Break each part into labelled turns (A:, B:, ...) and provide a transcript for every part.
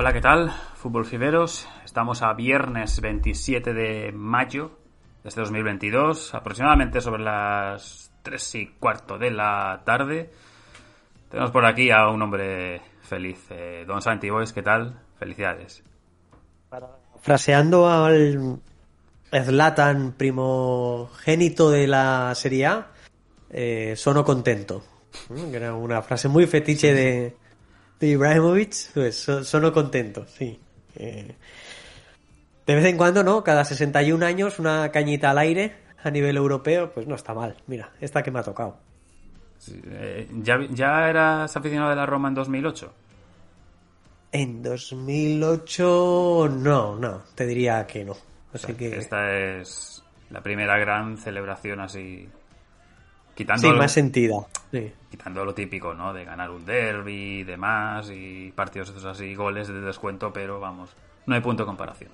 A: Hola, ¿qué tal? Fútbol Fiberos. Estamos a viernes 27 de mayo de este 2022, aproximadamente sobre las 3 y cuarto de la tarde. Tenemos por aquí a un hombre feliz, eh, Don Santi Boys, ¿qué tal? Felicidades.
B: Fraseando al Zlatan primogénito de la Serie A, eh, sono contento. ¿Mm? Era una frase muy fetiche de, de Ibrahimovic, pues so- sono contento, sí. Eh, de vez en cuando, ¿no? Cada 61 años una cañita al aire a nivel europeo, pues no está mal. Mira, esta que me ha tocado.
A: Sí, eh, ¿ya, ¿Ya eras aficionado de la Roma en 2008?
B: En 2008, no, no, te diría que no. Así que...
A: Esta es la primera gran celebración así... Quitando
B: Sí,
A: lo-
B: más sentida. Sí.
A: quitando lo típico, ¿no? De ganar un derby y demás, y partidos estos así, goles de descuento, pero vamos, no hay punto de comparación.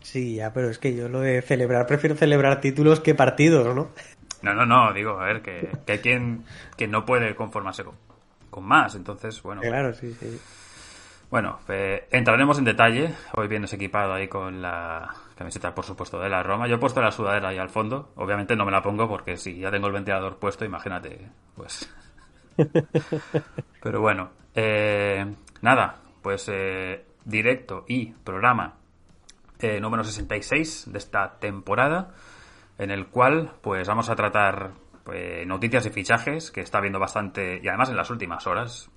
B: Sí, ya, pero es que yo lo de celebrar, prefiero celebrar títulos que partidos, ¿no?
A: No, no, no, digo, a ver, que, que hay quien que no puede conformarse con, con más, entonces, bueno.
B: Claro, sí, sí.
A: Bueno, eh, entraremos en detalle. Hoy vienes equipado ahí con la camiseta, por supuesto, de la Roma. Yo he puesto la sudadera ahí al fondo. Obviamente no me la pongo porque si ya tengo el ventilador puesto, imagínate, pues. Pero bueno, eh, nada, pues eh, directo y programa eh, número 66 de esta temporada, en el cual pues vamos a tratar pues, noticias y fichajes, que está viendo bastante, y además en las últimas horas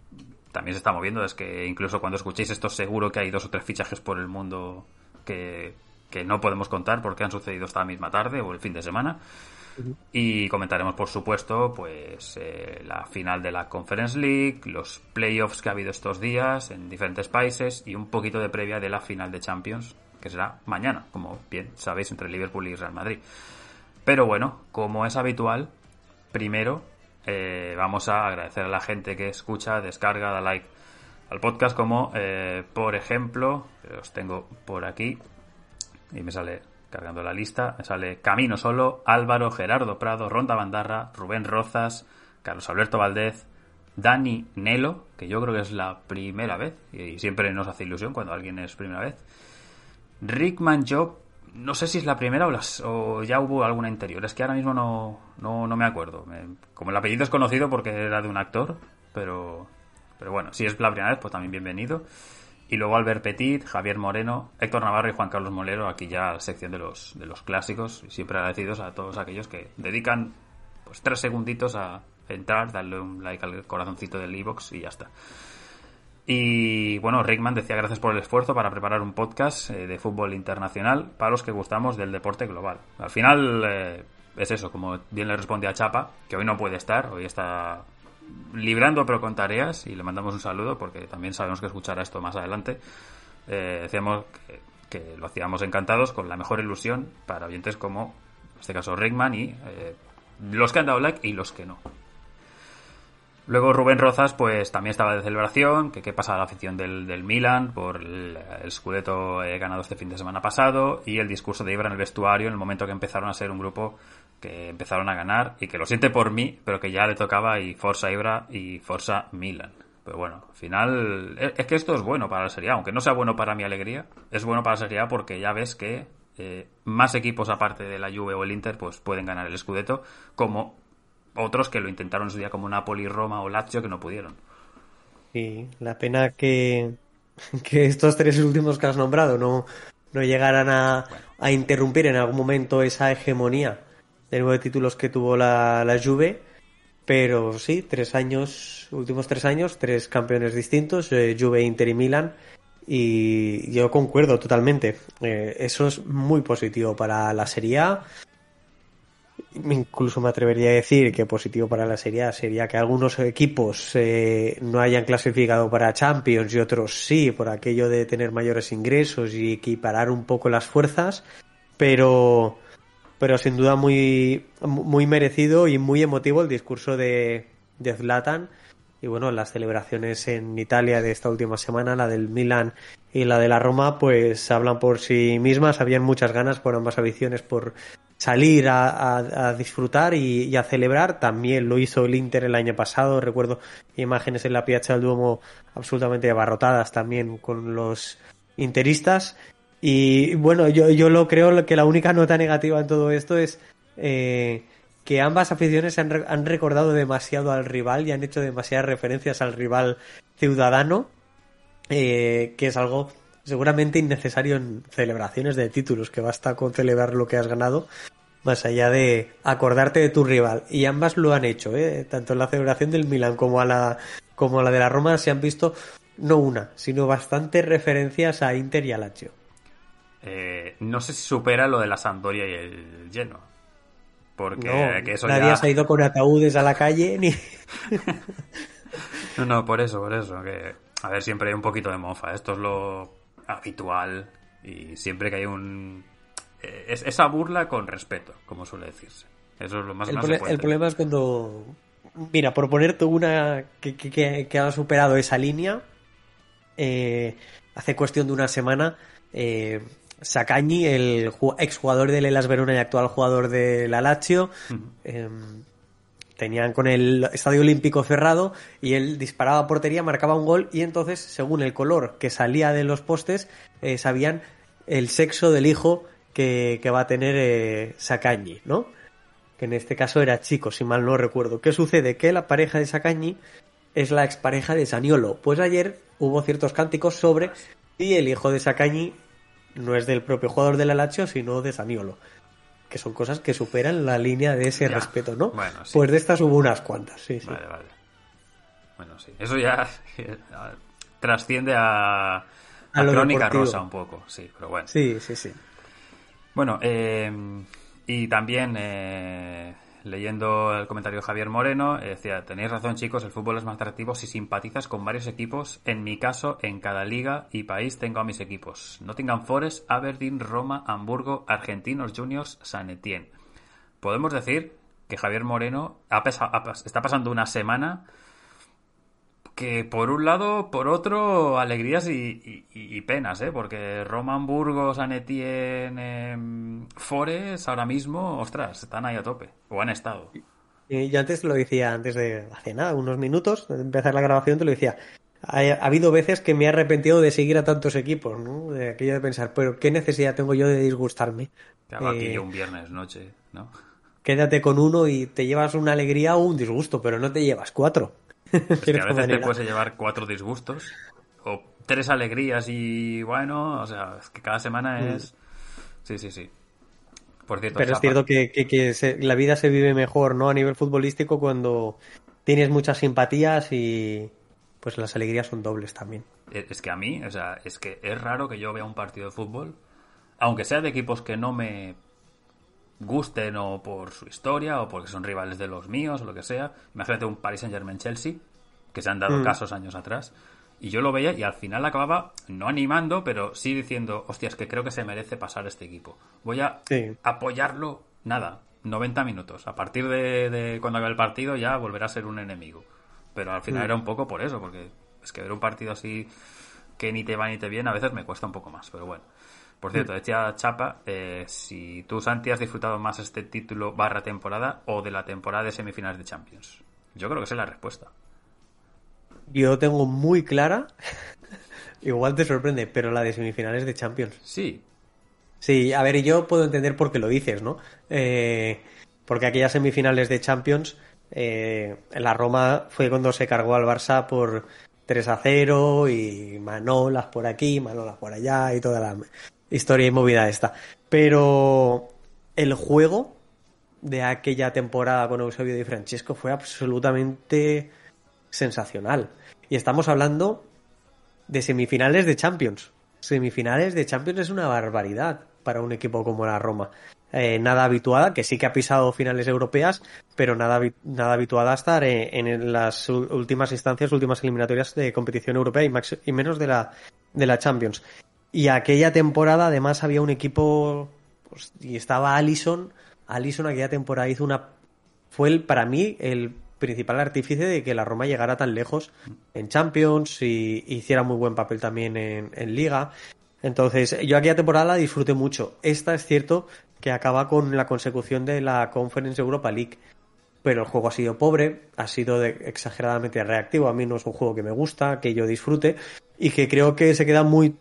A: también se está moviendo, es que incluso cuando escuchéis esto seguro que hay dos o tres fichajes por el mundo que, que no podemos contar porque han sucedido esta misma tarde o el fin de semana. Y comentaremos, por supuesto, pues eh, la final de la Conference League, los playoffs que ha habido estos días en diferentes países y un poquito de previa de la final de Champions, que será mañana, como bien sabéis, entre Liverpool y Real Madrid. Pero bueno, como es habitual, primero eh, vamos a agradecer a la gente que escucha, descarga, da like al podcast, como eh, por ejemplo, os tengo por aquí y me sale cargando la lista, me sale Camino Solo, Álvaro, Gerardo Prado, Ronda Bandarra, Rubén Rozas, Carlos Alberto Valdez, Dani Nelo, que yo creo que es la primera vez, y siempre nos hace ilusión cuando alguien es primera vez, Rickman Job, no sé si es la primera o, las, o ya hubo alguna anterior, es que ahora mismo no, no, no me acuerdo. Como el apellido es conocido porque era de un actor, pero, pero bueno, si es la primera vez, pues también bienvenido. Y luego Albert Petit, Javier Moreno, Héctor Navarro y Juan Carlos Molero, aquí ya sección de los, de los clásicos, y siempre agradecidos a todos aquellos que dedican pues tres segunditos a entrar, darle un like al corazoncito del iBox y ya está. Y bueno, Rickman decía gracias por el esfuerzo para preparar un podcast eh, de fútbol internacional para los que gustamos del deporte global. Al final eh, es eso, como bien le responde a Chapa, que hoy no puede estar, hoy está librando pero con tareas y le mandamos un saludo porque también sabemos que escuchará esto más adelante. Eh, decíamos que, lo hacíamos encantados con la mejor ilusión para oyentes como, en este caso, Rickman y eh, los que han dado like y los que no. Luego Rubén Rozas, pues también estaba de celebración, que qué pasa la afición del, del Milan por el, el Scudetto eh, ganado este fin de semana pasado y el discurso de Ibra en el vestuario en el momento que empezaron a ser un grupo que empezaron a ganar y que lo siente por mí, pero que ya le tocaba y Forza Ibra y Forza Milan. Pero bueno, al final es, es que esto es bueno para la Serie A, aunque no sea bueno para mi alegría, es bueno para la Serie A porque ya ves que eh, más equipos aparte de la Juve o el Inter pues pueden ganar el Scudetto, como otros que lo intentaron en su día como Napoli, Roma o Lazio que no pudieron.
B: Y la pena que, que estos tres últimos que has nombrado no, no llegaran a, a interrumpir en algún momento esa hegemonía de nueve títulos que tuvo la, la Juve. Pero sí, tres años, últimos tres años, tres campeones distintos, eh, Juve, Inter y Milan. Y yo concuerdo totalmente. Eh, eso es muy positivo para la Serie A. incluso me atrevería a decir que positivo para la Serie A sería que algunos equipos eh, no hayan clasificado para Champions y otros sí, por aquello de tener mayores ingresos y equiparar un poco las fuerzas, pero, pero sin duda muy, muy merecido y muy emotivo el discurso de, de Zlatan. Y bueno, las celebraciones en Italia de esta última semana, la del Milan y la de la Roma, pues hablan por sí mismas. Habían muchas ganas por ambas aficiones por salir a, disfrutar y, y a celebrar. También lo hizo el Inter el año pasado. Recuerdo imágenes en la Piazza del Duomo absolutamente abarrotadas también con los interistas. Y bueno, yo, yo lo creo que la única nota negativa en todo esto es eh, que ambas aficiones han, han recordado demasiado al rival y han hecho demasiadas referencias al rival ciudadano, eh, que es algo seguramente innecesario en celebraciones de títulos, que basta con celebrar lo que has ganado, más allá de acordarte de tu rival. Y ambas lo han hecho, ¿eh? tanto en la celebración del Milan como a la, como a la de la Roma se han visto no una, sino bastantes referencias a Inter y a Lazio.
A: Eh, no sé si supera lo de la Sampdoria y el Genoa. Porque
B: No,
A: que eso
B: nadie
A: ya...
B: se ha ido con ataúdes a la calle ni...
A: No, no, por eso, por eso. Que, a ver, siempre hay un poquito de mofa. Esto es lo habitual. Y siempre que hay un. eh, es, esa burla con respeto, como suele decirse. Eso es lo más
B: El, el problema es cuando. Mira, por ponerte una que- que ha superado esa línea, eh, hace cuestión de una semana, eh, Sacagni, el ju- exjugador del Elas Verona y actual jugador de la Lazio, eh, tenían con el estadio olímpico cerrado y él disparaba a portería, marcaba un gol y entonces, según el color que salía de los postes, eh, sabían el sexo del hijo que, que va a tener eh, ¿no? Que en este caso era chico, si mal no recuerdo. ¿Qué sucede? Que la pareja de Sacagni es la expareja de Saniolo. Pues ayer hubo ciertos cánticos sobre y el hijo de Sacagni no es del propio jugador de la Lazio, sino de Saniolo. Que son cosas que superan la línea de ese
A: Ya.
B: respeto, ¿no?
A: Bueno, sí.
B: Pues de estas hubo unas cuantas, sí, sí.
A: Vale, vale. Bueno, sí. Eso ya trasciende a, a, Crónica
B: deportivo.
A: Rosa un poco, sí, pero bueno.
B: Sí, sí, sí.
A: Bueno, eh, y también eh, leyendo el comentario de Javier Moreno, eh, decía, tenéis razón chicos, el fútbol es más atractivo si simpatizas con varios equipos. En mi caso, en cada liga y país tengo a mis equipos. Nottingham Forest, Aberdeen, Roma, Hamburgo, Argentinos Juniors, San Etienne. Podemos decir que Javier Moreno está pasando una semana que por un lado, por otro, alegrías y, y- y penas, ¿eh? Porque Roma, Hamburgo, San Etienne, em, Forest, ahora mismo, ostras, están ahí a tope. O han estado.
B: Y yo antes lo decía, antes de hace nada, unos minutos de empezar la grabación, te lo decía. Ha, ha habido veces que me he arrepentido de seguir a tantos equipos, ¿no? De aquello de pensar, pero ¿qué necesidad tengo yo de disgustarme?
A: Te hago aquí
B: Eh,
A: yo un viernes noche, ¿no?
B: Quédate con uno y te llevas una alegría o un disgusto, pero no te llevas cuatro.
A: Es que a veces te puedes llevar cuatro disgustos o tres alegrías y bueno, o sea, es que cada semana es... Sí, sí, sí. Por cierto,
B: Mm. Pero es cierto que, que- que se- la vida se vive mejor, ¿no? A nivel futbolístico cuando tienes muchas simpatías y pues las alegrías son dobles también.
A: Eh, Es que a mí, o sea, es que es raro que yo vea un partido de fútbol, aunque sea de equipos que no me gusten o por su historia o porque son rivales de los míos o lo que sea. Imagínate un Paris Saint Germain Chelsea, que se han dado
B: Mm.
A: casos años atrás. Y yo lo veía y al final acababa no animando, pero sí diciendo, hostias, que creo que se merece pasar este equipo. Voy a
B: Sí.
A: apoyarlo, nada, 90 minutos. A partir de, de cuando acabe el partido ya volverá a ser un enemigo. Pero al final
B: Mm.
A: era un poco por eso, porque es que ver un partido así que ni te va ni te viene a veces me cuesta un poco más, pero bueno. Por cierto, decía Chapa, eh, si tú, Santi, has disfrutado más este título barra temporada o de la temporada de semifinales de Champions. Yo creo que esa es la respuesta.
B: Yo tengo muy clara, igual te sorprende, pero la de semifinales de Champions.
A: Sí,
B: Sí, a ver, yo puedo entender por qué lo dices, ¿no? Eh, porque aquellas semifinales de Champions, eh, la Roma fue cuando se cargó al Barça por 3 a 0 y Manolas por aquí, Manolas por allá y toda la historia y movida esta. Pero el juego de aquella temporada con Eusebio Di Francesco fue absolutamente sensacional. Y estamos hablando de semifinales de Champions. Semifinales de Champions es una barbaridad para un equipo como la Roma. eh, nada habituada, que sí que ha pisado finales europeas, pero nada, nada habituada a estar en, las últimas instancias, últimas eliminatorias de competición europea y menos de la, de la Champions. Y aquella temporada además había un equipo pues, y estaba Allison. Allison aquella temporada hizo una fue el, para mí el principal artífice de que la Roma llegara tan lejos en Champions y hiciera muy buen papel también en, Liga. Entonces, yo aquella temporada la disfruté mucho. Esta es cierto que acaba con la consecución de la Conference Europa League. Pero el juego ha sido pobre, ha sido de- exageradamente reactivo. A mí no es un juego que me gusta, que yo disfrute y que creo que se queda muy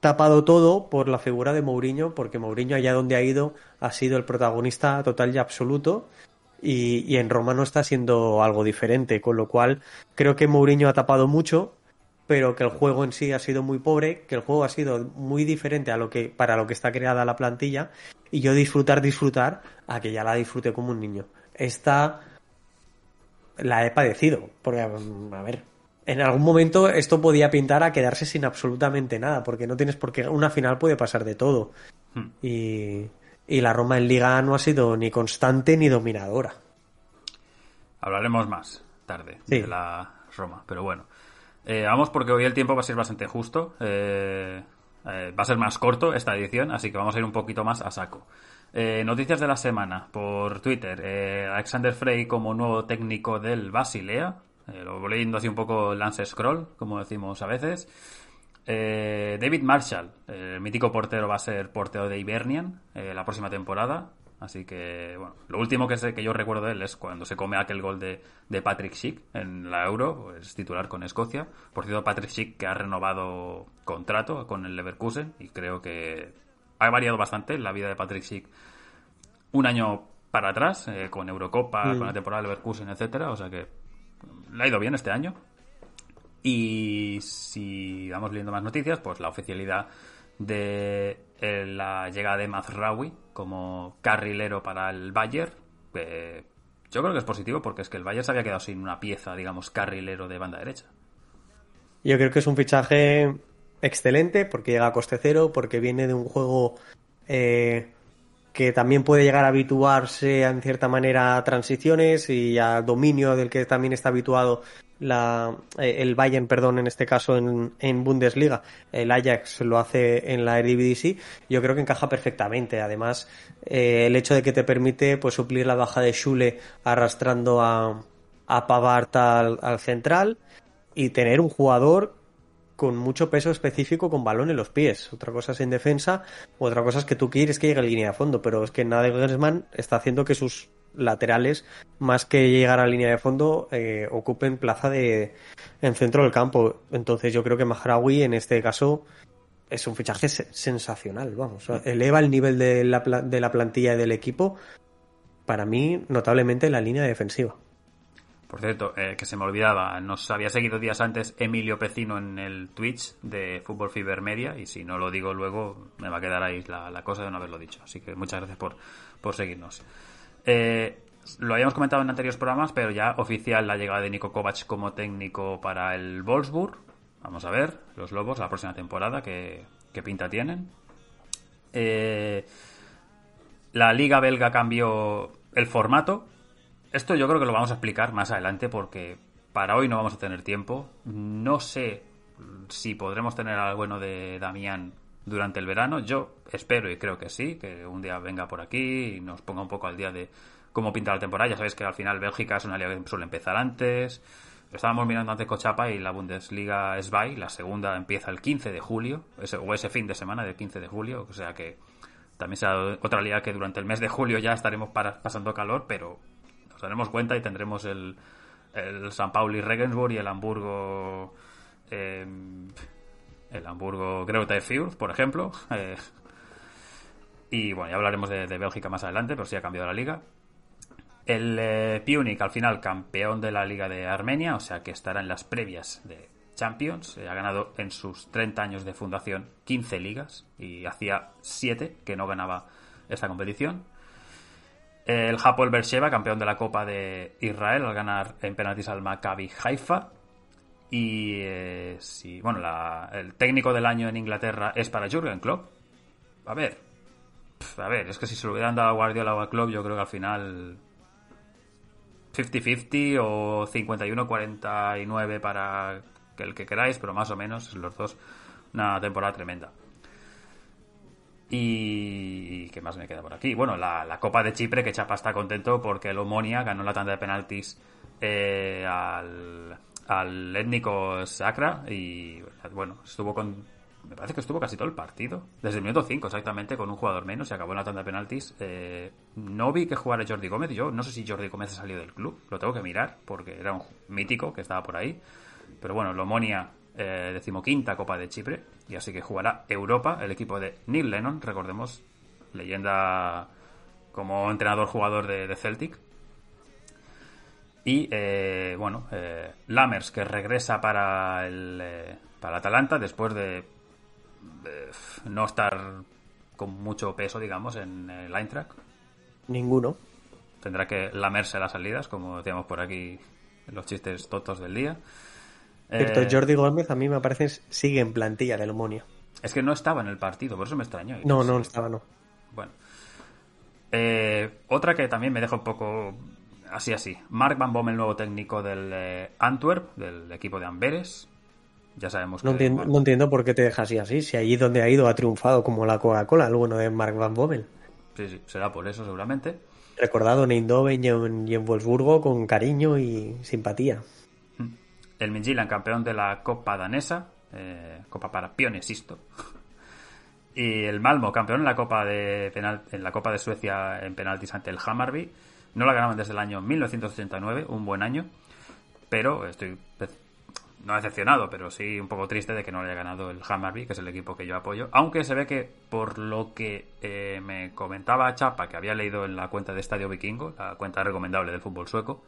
B: tapado todo por la figura de Mourinho, porque Mourinho allá donde ha ido ha sido el protagonista total y absoluto y, y en Roma no está siendo algo diferente, con lo cual creo que Mourinho ha tapado mucho, pero que el juego en sí ha sido muy pobre, que el juego ha sido muy diferente a lo que para lo que está creada la plantilla y yo disfrutar disfrutar a que ya la disfrute como un niño. Esta la he padecido, porque a ver, en algún momento esto podía pintar a quedarse sin absolutamente nada, porque no tienes por qué una final puede pasar de todo.
A: Hmm.
B: Y, y la Roma en Liga no ha sido ni constante ni dominadora.
A: Hablaremos más tarde
B: Sí.
A: de la Roma, pero bueno. Eh, vamos porque hoy el tiempo va a ser bastante justo. eh, eh, va a ser más corto esta edición, así que vamos a ir un poquito más a saco. Eh, noticias de la semana por Twitter. eh, Alexander Frey como nuevo técnico del Basilea. Lo voy leyendo así un poco Lance Scroll, como decimos a veces. Eh, David Marshall, eh, el mítico portero, va a ser portero de Hibernian eh, la próxima temporada. Así que, bueno, lo último que, sé, que yo recuerdo de él es cuando se come aquel gol de, de Patrick Schick en la Euro, es titular con Escocia. Por cierto, Patrick Schick que ha renovado contrato con el Leverkusen y creo que ha variado bastante la vida de Patrick Schick un año para atrás, eh, con Eurocopa,
B: Mm.
A: con la temporada de Leverkusen, etcétera. O sea que le ha ido bien este año. Y si vamos leyendo más noticias, pues la oficialidad de eh, la llegada de Mazraoui como carrilero para el Bayern, eh, yo creo que es positivo porque es que el Bayern se había quedado sin una pieza, digamos, carrilero de banda derecha.
B: Yo creo que es un fichaje excelente porque llega a coste cero, porque viene de un juego eh, que también puede llegar a habituarse en cierta manera a transiciones y a dominio del que también está habituado la, eh, el Bayern, perdón, en este caso en, Bundesliga. El Ajax lo hace en la Eredivisie. Yo creo que encaja perfectamente. Además, eh, el hecho de que te permite pues suplir la baja de Schule arrastrando a, a Pavard al, al central y tener un jugador con mucho peso específico con balón en los pies. Otra cosa es en defensa, otra cosa es que tú quieres que llegue a línea de fondo, pero es que Nagelsmann está haciendo que sus laterales, más que llegar a línea de fondo, eh, ocupen plaza de en centro del campo. Entonces yo creo que Mahraoui en este caso es un fichaje se- sensacional, vamos. Sea, eleva el nivel de la, de la plantilla y del equipo, para mí, notablemente en la línea defensiva.
A: Por cierto, eh, que se me olvidaba, nos había seguido días antes Emilio Pecino en el Twitch de Fútbol Fiber Media y si no lo digo luego me va a quedar ahí la, cosa de no haberlo dicho. Así que muchas gracias por, por seguirnos. Eh, lo habíamos comentado en anteriores programas, pero ya oficial la llegada de Nico Kovac como técnico para el Wolfsburg. Vamos a ver, los Lobos, la próxima temporada, qué, qué pinta tienen. Eh, la liga belga cambió el formato. Esto yo creo que lo vamos a explicar más adelante porque para hoy no vamos a tener tiempo. No sé si podremos tener algo bueno de Damián durante el verano. Yo espero y creo que sí, que un día venga por aquí y nos ponga un poco al día de cómo pinta la temporada. Ya sabéis que al final Bélgica es una liga que suele empezar antes. Estábamos mirando antes Cochapa y la Bundesliga SBY, la segunda empieza el 15 de julio, ese, o ese fin de semana del 15 de julio, o sea que también será otra liga que durante el mes de julio ya estaremos pasando calor, pero daremos cuenta y tendremos el, el San Pauli Regensburg y el Hamburgo eh, el Hamburgo Greuther Fürth, por ejemplo eh, y bueno, ya hablaremos de, de Bélgica más adelante, pero sí ha cambiado la liga el eh, Punic al final campeón de la liga de Armenia, o sea que estará en las previas de Champions, eh, ha ganado en sus 30 años de fundación 15 ligas y hacía 7 que no ganaba esta competición. El Hapoel Beersheba, campeón de la Copa de Israel, al ganar en penaltis al Maccabi Haifa. Y eh, bueno, el técnico del año en Inglaterra es para Jurgen Klopp. A ver, a ver, es que si se lo hubieran dado a Guardiola o a Klopp, yo creo que al final 50-50 o 51-49 para el que queráis, pero más o menos los dos una temporada tremenda. Y ¿qué más me queda por aquí? Bueno, la, la Copa de Chipre, que Chapa está contento porque el Omonia ganó la tanda de penaltis eh, al, al étnico Sacra y bueno, estuvo con... Me parece que estuvo casi todo el partido, desde el minuto 5 exactamente, con un jugador menos y acabó en la tanda de penaltis. Eh, no vi que jugara Jordi Gómez, yo no sé si Jordi Gómez ha salido del club, lo tengo que mirar porque era un mítico que estaba por ahí. Pero bueno, el Omonia eh, decimoquinta Copa de Chipre, y así que jugará Europa, el equipo de Neil Lennon, recordemos, leyenda como entrenador-jugador de, de Celtic. Y eh, bueno, eh, Lammers que regresa para el, para Atalanta después de, de no estar con mucho peso, digamos, en el Eintracht.
B: Ninguno.
A: Tendrá que lamerse las salidas, como decíamos por aquí en los chistes tontos del día.
B: Cierto,
A: Eh,
B: Jordi Gómez a mí me parece sigue en plantilla del Omonia.
A: Es que no estaba en el partido, por eso me extrañó.
B: No, no estaba, no.
A: Bueno. Eh, otra que también me deja un poco así así. Mark Van Bommel, el nuevo técnico del eh, Antwerp, del equipo de Amberes. Ya sabemos que...
B: No entiendo,
A: bueno,
B: no entiendo por qué te dejas así así. Si allí donde ha ido ha triunfado como la Coca-Cola, el bueno de Mark Van Bommel.
A: Sí, sí, será por eso seguramente.
B: Recordado en Eindhoven y en, y en Wolfsburgo con cariño y simpatía.
A: El Midtjylland, campeón de la Copa Danesa, eh, Copa para Pionesisto. Y el Malmo, campeón en la Copa de penal, en la Copa de Suecia en penaltis ante el Hammarby. No la ganaban desde el año 1989, un buen año. Pero estoy no decepcionado, pero sí un poco triste de que no haya ganado el Hammarby, que es el equipo que yo apoyo. Aunque se ve que por lo que eh, me comentaba Chapa, que había leído en la cuenta de Estadio Vikingo, la cuenta recomendable del fútbol sueco,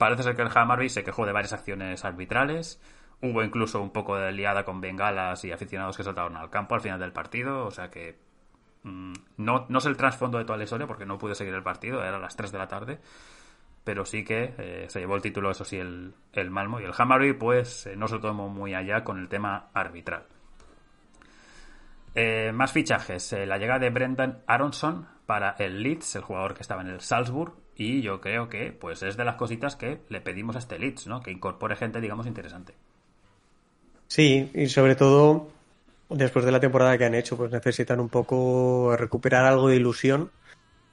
A: Parece ser que el Hammarby se quejó de varias acciones arbitrales. Hubo incluso un poco de liada con bengalas y aficionados que saltaron al campo al final del partido. O sea que mm, no, no el trasfondo de toda la historia porque no pude seguir el partido, era a las 3 de la tarde. Pero sí que eh, se llevó el título, eso sí, el, el Malmo. Y el Hammarby, pues, eh, no se tomó muy allá con el tema arbitral. Eh, más fichajes. Eh, la llegada de Brendan Aronson para el Leeds, el jugador que estaba en el Salzburg. Y yo creo que pues es de las cositas que le pedimos a este Leeds, ¿no? Que incorpore gente, digamos, interesante.
B: Sí, y sobre todo después de la temporada que han hecho, pues necesitan un poco recuperar algo de ilusión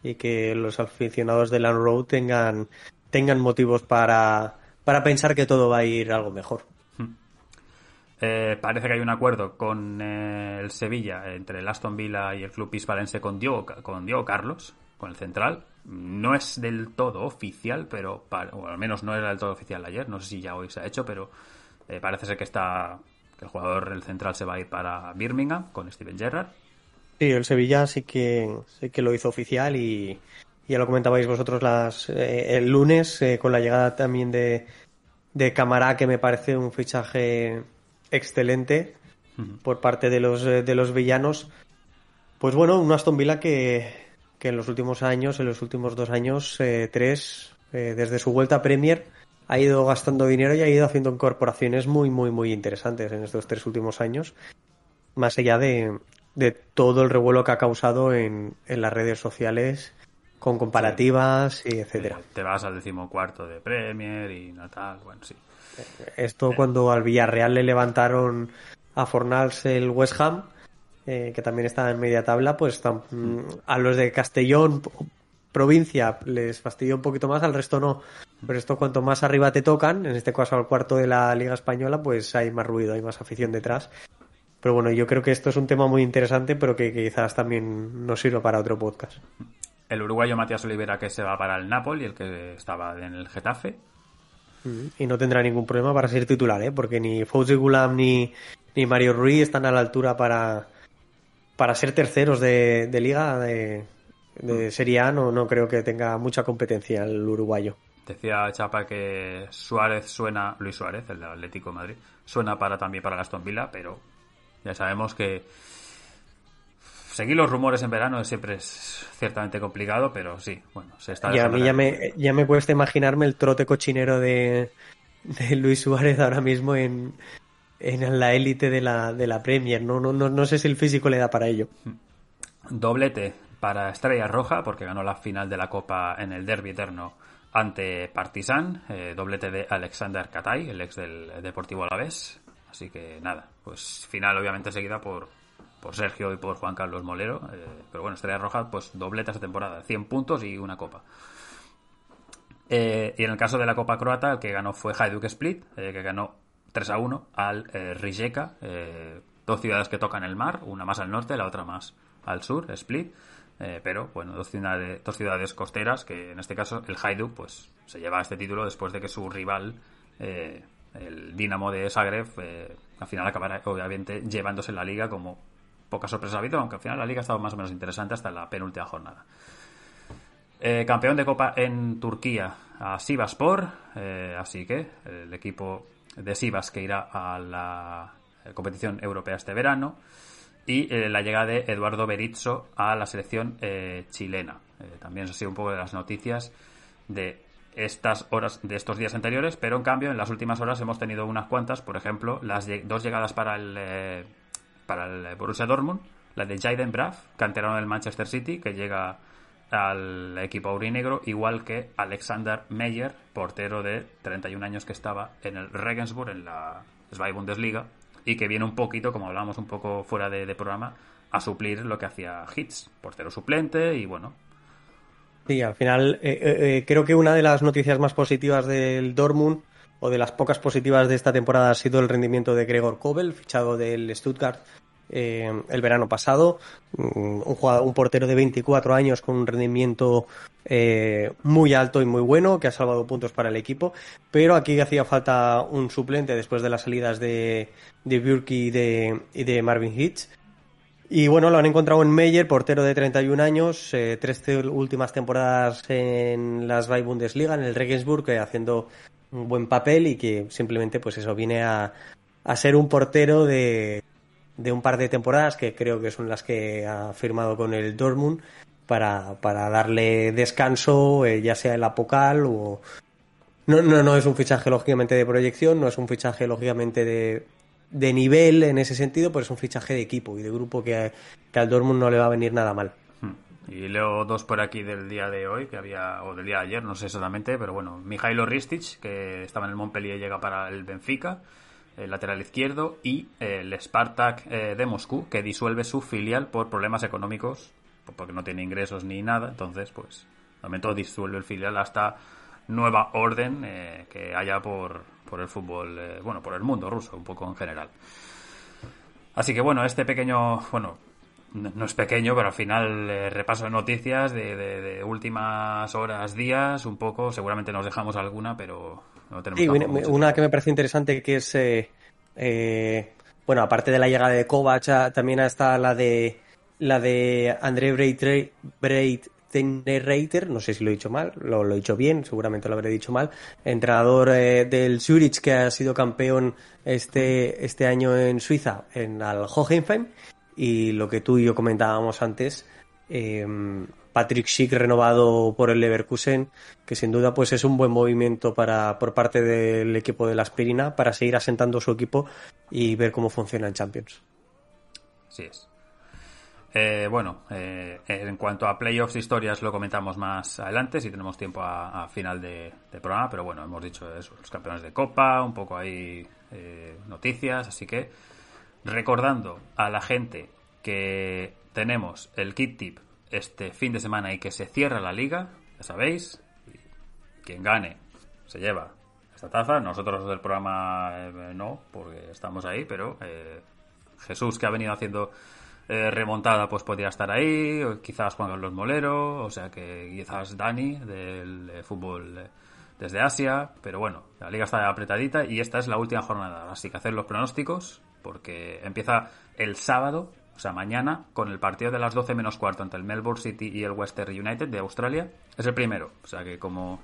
B: y que los aficionados de Land Road tengan, tengan motivos para, para pensar que todo va a ir algo mejor.
A: Eh, parece que hay un acuerdo con eh, el Sevilla entre el Aston Villa y el club hispalense con Diego, con Diego Carlos, con el central. No es del todo oficial, pero o al menos no era del todo oficial ayer. No sé si ya hoy se ha hecho, pero eh, parece ser que está que el jugador el central se va a ir para Birmingham con Steven Gerrard.
B: Sí, el Sevilla sí que, sí que lo hizo oficial y ya lo comentabais vosotros eh, el lunes con la llegada también de, de Camará, que me parece un fichaje excelente por parte de los, eh, de los villanos. Pues bueno, un Aston Villa que, que en los últimos años, en los últimos dos años, eh, tres, eh, desde su vuelta a Premier, ha ido gastando dinero y ha ido haciendo incorporaciones muy, muy, muy interesantes en estos tres últimos años. Más allá de, de todo el revuelo que ha causado en, en las redes sociales con comparativas y etcétera.
A: Te vas al decimocuarto de Premier y no tal, bueno, sí.
B: Esto cuando al Villarreal le levantaron a Fornals el West Ham, eh, que también está en media tabla, pues a los de Castellón, provincia, les fastidió un poquito más, al resto no. Pero esto cuanto más arriba te tocan, en este caso al cuarto de la Liga Española, pues hay más ruido, hay más afición detrás. Pero bueno, yo creo que esto es un tema muy interesante, pero que, que quizás también nos sirva para otro podcast.
A: El uruguayo Matías Olivera que se va para el Napoli, el que estaba en el Getafe.
B: Y no tendrá ningún problema para ser titular, ¿eh? porque ni Fauzi Gulam ni, ni Mario Ruiz están a la altura para, para ser terceros de, de liga de, de Serie A. No, no creo que tenga mucha competencia el uruguayo.
A: Decía Chapa que Suárez suena, Luis Suárez, el Atlético de Madrid, suena para también para Aston Villa, pero ya sabemos que seguir los rumores en verano siempre es ciertamente complicado, pero sí, bueno, se está
B: Y a mí ya me, ya me cuesta imaginarme el trote cochinero de, de Luis Suárez ahora mismo en, en la élite de la, de la Premier. No, no, no, no sé si el físico le da para ello.
A: Doblete para Estrella Roja, porque ganó la final de la Copa en el Derby Eterno ante Partizan, eh, doblete de Alexander Katay, el ex del Deportivo Alavés. Así que nada, pues final obviamente seguida por, por Sergio y por Juan Carlos Molero. eh, pero bueno, Estrella Roja, pues doblete esta temporada, 100 puntos y una copa. Eh, y en el caso de la Copa Croata, el que ganó fue Hajduk Split, eh, que ganó 3 a 1 al Rijeka, dos ciudades que tocan el mar, una más al norte, la otra más al sur, Split. Pero bueno, dos ciudades, dos ciudades costeras que en este caso el Hajduk pues se lleva este título después de que su rival, el Dinamo de Zagreb, al final acabará obviamente llevándose la liga como poca sorpresa ha habido, aunque al final la liga ha estado más o menos interesante hasta la penúltima jornada. Eh, campeón de Copa en Turquía a Sivaspor, eh, así que el equipo de Sivas que irá a la eh, competición europea este verano y la llegada de Eduardo Berizzo a la selección chilena. También eso ha sido un poco de las noticias de estas horas de estos días anteriores, pero en cambio en las últimas horas hemos tenido unas cuantas, por ejemplo, las dos llegadas para el para el Borussia Dortmund, la de Jaden Braff, canterano del Manchester City, que llega al equipo aurinegro, igual que Alexander Meyer, portero de 31 años que estaba en el Regensburg, en la Zweite Bundesliga, y que viene un poquito, como hablábamos un poco fuera de, de programa, a suplir lo que hacía Hitz, portero suplente, y bueno,
B: Sí, al final eh, eh, eh, creo que una de las noticias más positivas del Dortmund o de las pocas positivas de esta temporada ha sido el rendimiento de Gregor Kobel, fichado del Stuttgart eh, el verano pasado. Mm, Un, portero de 24 años con un rendimiento eh, muy alto y muy bueno, que ha salvado puntos para el equipo. Pero aquí hacía falta un suplente después de las salidas de, de Bürki y de, y de Marvin Hitch. Y bueno, lo han encontrado en Meyer, portero de 31 años, eh, tres últimas temporadas en las Zweite Bundesliga, en el Regensburg, haciendo un buen papel y que simplemente, pues eso, viene a, a ser un portero de, de un par de temporadas que creo que son las que ha firmado con el Dortmund para, para darle descanso, eh, ya sea en la Pocal o... No, no, no es un fichaje lógicamente de proyección, no es un fichaje lógicamente de, de nivel en ese sentido, pero es un fichaje de equipo y de grupo que, que al Dortmund no le va a venir nada mal.
A: Y leo dos por aquí del día de hoy, que había, o del día de ayer, no sé exactamente, pero bueno, Mijailo Ristic, que estaba en el Montpellier, llega para el Benfica, el lateral izquierdo, y el Spartak eh, de Moscú, que disuelve su filial por problemas económicos, porque no tiene ingresos ni nada, entonces, pues, de momento disuelve el filial hasta nueva orden eh, que haya por, por el fútbol, eh, bueno, por el mundo ruso, un poco en general. Así que bueno, este pequeño, bueno, no es pequeño, pero al final eh, repaso de noticias de, de- de últimas horas, días, un poco, seguramente nos dejamos alguna, pero no tenemos
B: Sí, una, una que me parece interesante que es, eh, eh, bueno, aparte de la llegada de Kovac, ah, también está la de la de André Breit Reiter, no sé si lo he dicho mal, lo, lo he dicho bien, seguramente lo habré dicho mal, entrenador eh, del Zurich que ha sido campeón este, este año en Suiza, en el Hohenheim, y lo que tú y yo comentábamos antes, eh, Patrick Schick renovado por el Leverkusen, que sin duda pues es un buen movimiento para por parte del equipo de la Aspirina para seguir asentando su equipo y ver cómo funciona en Champions.
A: Así es. Eh, bueno, eh, en cuanto a playoffs, historias, lo comentamos más adelante, si tenemos tiempo a, final de, de programa, pero bueno, hemos dicho eso, los campeones de Copa, un poco ahí eh, noticias, así que recordando a la gente que tenemos el kit tip este fin de semana y que se cierra la liga, ya sabéis, quien gane se lleva esta taza, nosotros del programa eh, no, porque estamos ahí, pero eh, Jesús que ha venido haciendo eh, remontada pues podría estar ahí, quizás Juan Carlos Molero, o sea que quizás Dani del eh, fútbol desde Asia, pero bueno, la liga está apretadita y esta es la última jornada, así que hacer los pronósticos porque empieza el sábado, o sea, mañana, con el partido de las 12 menos cuarto entre el Melbourne City y el Western United de Australia, es el primero, o sea que como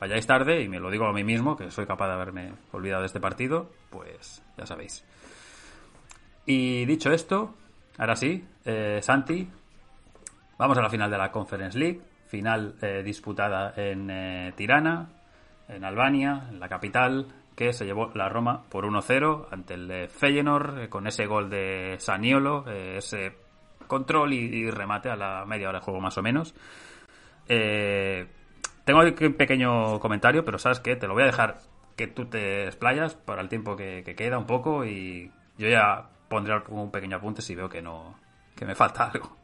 A: vayáis tarde, y me lo digo a mí mismo, que soy capaz de haberme olvidado de este partido, pues ya sabéis. Y dicho esto, ahora sí, eh, Santi, vamos a la final de la Conference League, final eh, disputada en eh, Tirana, en Albania, en la capital, que se llevó la Roma por 1-0 ante el Feyenoord, eh, con ese gol de Saniolo, eh, ese control y, remate a la media hora de juego más o menos. Eh, tengo aquí un pequeño comentario, pero sabes que te lo voy a dejar que tú te explayas para el tiempo que, que queda un poco y yo ya pondré un pequeño apunte si veo que no que me falta algo.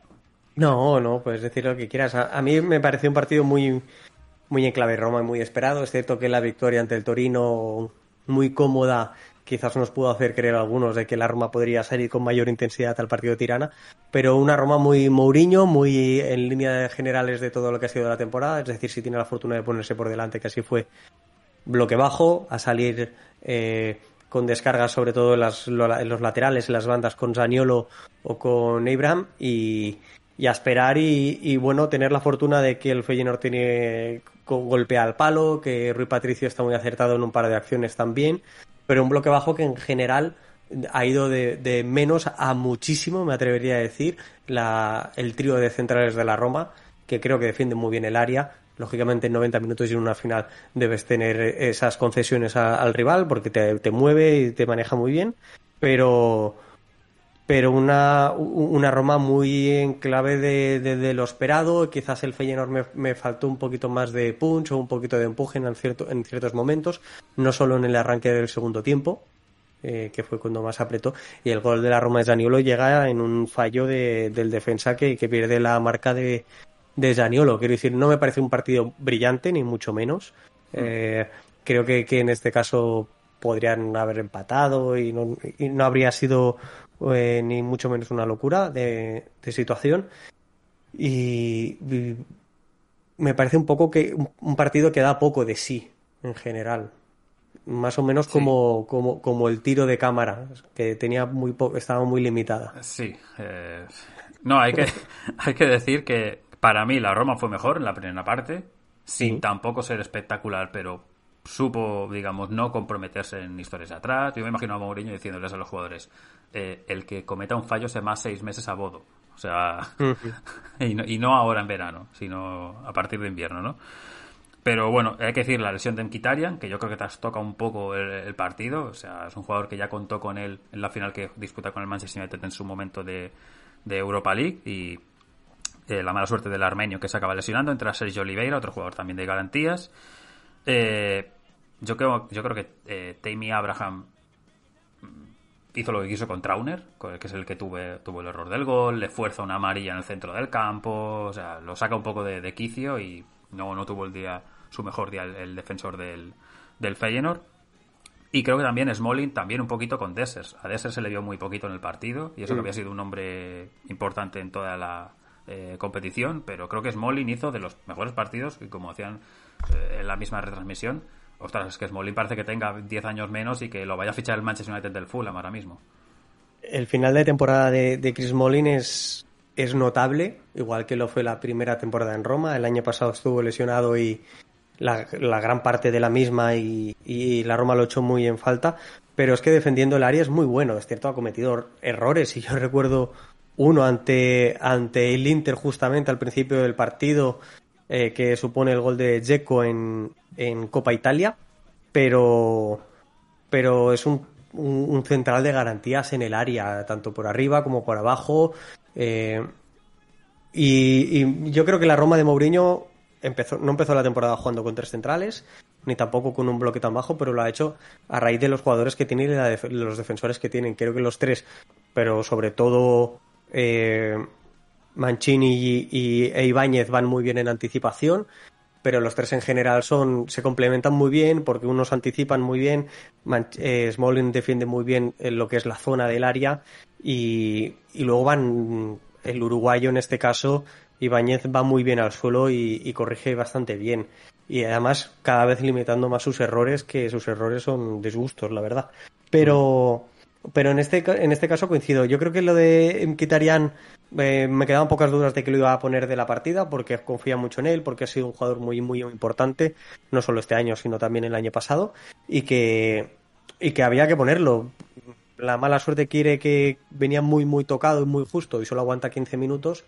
B: No, no, puedes decir lo que quieras. A, a mí me pareció un partido muy, muy en clave Roma y muy esperado. Es cierto que la victoria ante el Torino, muy cómoda, quizás nos pudo hacer creer algunos de que la Roma podría salir con mayor intensidad al partido de Tirana, pero una Roma muy Mourinho, muy en línea generales de todo lo que ha sido la temporada, es decir, si tiene la fortuna de ponerse por delante, que así fue bloque bajo, a salir eh, con descargas sobre todo en, los laterales, en las bandas con Zaniolo o con Abraham y, y a esperar y, y, bueno, tener la fortuna de que el Feyenoord tiene golpea al palo, que Rui Patricio está muy acertado en un par de acciones también, pero un bloque bajo que en general ha ido de, menos a muchísimo, me atrevería a decir, la, el trío de centrales de la Roma, que creo que defiende muy bien el área. Lógicamente en 90 minutos y en una final debes tener esas concesiones al rival porque te mueve y te maneja muy bien, pero pero una, una Roma muy en clave de, de- de lo esperado. Quizás el Feyenoord me, me faltó un poquito más de punch o un poquito de empuje en, cierto, en ciertos momentos, no solo en el arranque del segundo tiempo, eh, que fue cuando más apretó, y el gol de la Roma de Zaniolo llega en un fallo de- del defensa que, que pierde la marca de, de Zaniolo. Quiero decir, no me parece un partido brillante, ni mucho menos. Eh, creo que, que en este caso podrían haber empatado y no, y no habría sido eh, ni mucho menos una locura de, de situación. Y, y me parece un poco que un, un partido que da poco de sí en general. Más o menos como, como, como el tiro de cámara, que tenía muy po- estaba muy limitada.
A: Sí. eh, no, hay que, hay que decir que para mí la Roma fue mejor en la primera parte, sin
B: Sí.
A: tampoco ser espectacular, pero supo, digamos, no comprometerse en historias atrás. Yo me imagino a Mourinho diciéndoles a los jugadores, eh, el que cometa un fallo se más seis meses a bodo. O sea, y, no, y no ahora en verano, sino a partir de invierno, ¿no? Pero bueno, hay que decir la lesión de Mkhitaryan, que yo creo que trastoca un poco el, el partido. O sea, es un jugador que ya contó con él en la final que disputa con el Manchester United en su momento de, de Europa League. Y eh, la mala suerte del armenio que se acaba lesionando. Entra Sergio Oliveira, otro jugador también de garantías. Eh, yo, creo, yo creo que eh, Tammy Abraham mm, hizo lo que quiso con Trauner, que es el que tuve, tuvo el error del gol, le fuerza una amarilla en el centro del campo, o sea, lo saca un poco de, de quicio y no, no tuvo el día, su mejor día el, el defensor del, del Feyenoord. Y creo que también Smalling, también un poquito con Dessers. A Dessers se le vio muy poquito en el partido, y eso que había sido un hombre importante en toda la eh, competición, pero creo que Smalling hizo de los mejores partidos, y como decían en la misma retransmisión, ostras, es que parece que tenga 10 años menos y que lo vaya a fichar el Manchester United del Fulham ahora mismo.
B: El final de temporada de, Chris Molin es, notable, igual que lo fue la primera temporada en Roma. El año pasado estuvo lesionado y la, gran parte de la misma y, la Roma lo echó muy en falta. Pero es que defendiendo el área es muy bueno. Es cierto, ha cometido errores y yo recuerdo uno ante el Inter justamente al principio del partido eh, que supone el gol de Dzeko en, en Copa Italia. Pero, pero es un, un, central de garantías en el área, tanto por arriba como por abajo. Eh, y, yo creo que la Roma de Mourinho empezó, no empezó la temporada jugando con tres centrales, ni tampoco con un bloque tan bajo, pero lo ha hecho a raíz de los jugadores que tiene y de los defensores que tienen. Creo que los tres, pero sobre todo eh, Mancini y, y e Ibáñez van muy bien en anticipación pero los tres en general son se complementan muy bien porque unos anticipan muy bien, Man- eh, Smalling defiende muy bien en lo que es la zona del área y, y luego van el uruguayo en este caso Ibáñez va muy bien al suelo y, y corrige bastante bien. Y además cada vez limitando más sus errores que sus errores son disgustos la verdad. Pero pero en este en este caso coincido yo creo que lo de Mkhitaryan eh, me quedaban pocas dudas de que lo iba a poner de la partida porque confía mucho en él, porque ha sido un jugador muy, muy importante, no solo este año, sino también el año pasado, y que, y que había que ponerlo. La mala suerte quiere que venía muy, muy tocado y muy justo y solo aguanta 15 minutos,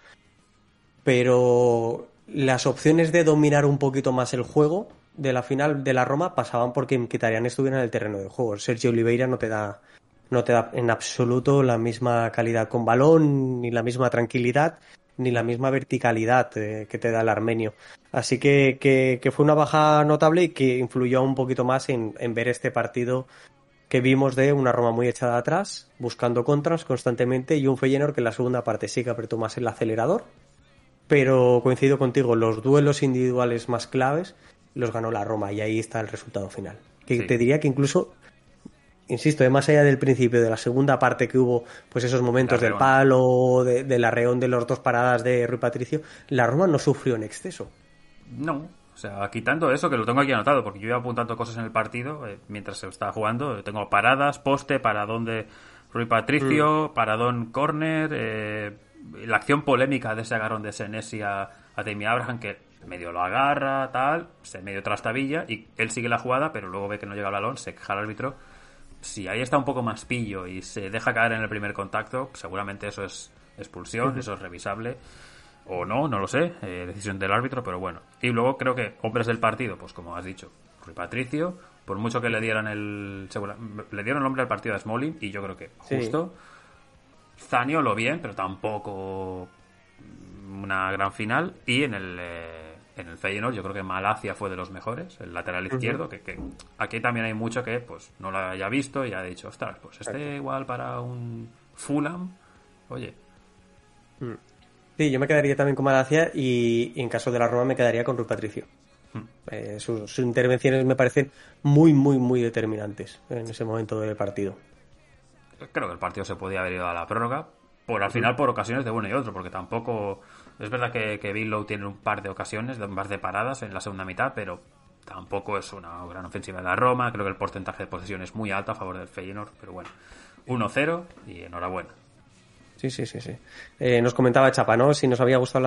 B: pero las opciones de dominar un poquito más el juego de la final de la Roma pasaban porque Mkhitaryan estuviera en el terreno de juego. Sergio Oliveira no te da no te da en absoluto la misma calidad con balón, ni la misma tranquilidad, ni la misma verticalidad eh, que te da el armenio. Así que, que, que, fue una baja notable y que influyó un poquito más en, en ver este partido que vimos de una Roma muy echada atrás, buscando contras constantemente, y un Feyenoord que en la segunda parte sí que apretó más el acelerador, pero coincido contigo, los duelos individuales más claves los ganó la Roma y ahí está el resultado final. Que
A: Sí.
B: te diría que incluso, insisto, eh, más allá del principio de la segunda parte que hubo, pues esos momentos del palo, de, del arreón de los dos paradas de Rui Patricio, la Roma no sufrió en exceso.
A: No, o sea, quitando eso, que lo tengo aquí anotado, porque yo iba apuntando cosas en el partido eh, mientras se estaba jugando. Tengo paradas, poste, paradón de Rui Patricio,
B: Mm.
A: paradón corner, eh, la acción polémica de ese agarrón de Senesi a, a Abraham, que medio lo agarra, tal, se medio trastabilla, y él sigue la jugada, pero luego ve que no llega el balón, se queja al árbitro. Si ahí está un poco más pillo y se deja caer en el primer contacto, seguramente eso es expulsión, eso es revisable o no, no lo sé, eh, decisión del árbitro, pero bueno. Y luego creo que hombres del partido, pues como has dicho, Rui Patricio, por mucho que le dieran el segura- le dieron el nombre al partido a Smalling y yo creo que
B: Sí.
A: justo Zaniolo bien, pero tampoco una gran final y en el eh, en el Feyenoord yo creo que Malacia fue de los mejores, el lateral izquierdo, que, que aquí también hay mucho que pues no lo haya visto y ha dicho, ostras, pues este igual para un Fulham, oye,
B: Sí, yo me quedaría también con Malacia y, y en caso de la Roma me quedaría con Rui Patricio. Eh, sus, sus intervenciones me parecen muy, muy, muy determinantes en ese momento del partido.
A: creo que el partido se podía haber ido a la prórroga. Por al final, por ocasiones de uno y otro, porque tampoco. Es verdad que, que Billow tiene un par de ocasiones, un par de paradas en la segunda mitad, pero tampoco es una gran ofensiva de la Roma. Creo que el porcentaje de posesión es muy alto a favor del Feyenoord, pero bueno. 1-0 y enhorabuena.
B: Sí, sí, sí, sí. Eh, nos comentaba Chapa, ¿no? Si nos había gustado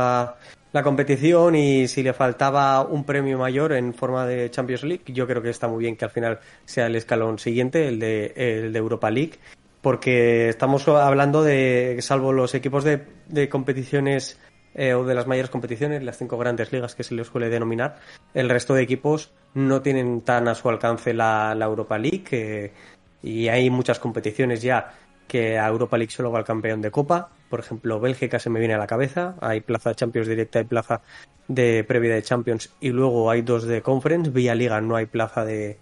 B: la, competición y si le faltaba un premio mayor en forma de Champions League. Yo creo que está muy bien que al final sea el escalón siguiente, el de, el de Europa League, porque estamos hablando de, salvo los equipos de competiciones eh, o de las mayores competiciones, las cinco grandes ligas que se les suele denominar, el resto de equipos no tienen tan a su alcance la, Europa League y hay muchas competiciones ya que a Europa League solo va el campeón de Copa. Por ejemplo, Bélgica se me viene a la cabeza. Hay plaza de Champions directa, hay plaza de previa de Champions y luego hay dos de Conference. Vía Liga no hay plaza de,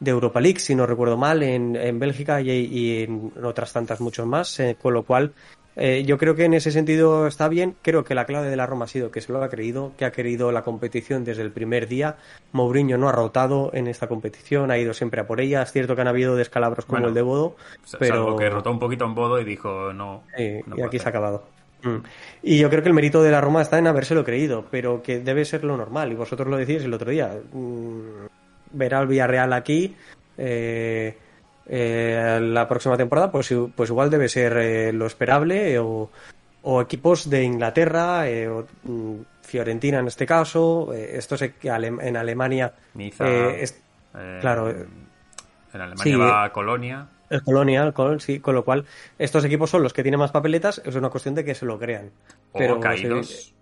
B: de Europa League, si no recuerdo mal, en, en Bélgica y, y en otras tantas muchos más. eh, con lo cual, eh, yo creo que en ese sentido está bien. Creo que la clave de la Roma ha sido que se lo ha creído, que ha querido la competición desde el primer día. Mourinho no ha rotado en esta competición, ha ido siempre a por ella. Es cierto que han habido descalabros como
A: Bueno,
B: el de Bodo, pero
A: Salvo que rotó un poquito en Bodo y dijo no.
B: Y aquí se ha acabado. Mm. Y yo creo que el mérito de la Roma está en habérselo creído, pero que debe ser lo normal. Y vosotros lo decís el otro día. Mm, Ver al Villarreal aquí eh, eh, la próxima temporada, pues, pues igual debe ser eh, lo esperable. eh, o, o equipos de Inglaterra, eh, o, mm, Fiorentina en este caso, estos en Alemania.
A: Niza.
B: es- claro,
A: En Alemania
B: sí,
A: va Colonia.
B: el Colonia, el Col, sí, con lo cual estos equipos son los que tienen más papeletas, es una cuestión de que se lo crean.
A: O
B: Pero
A: caídos
B: se-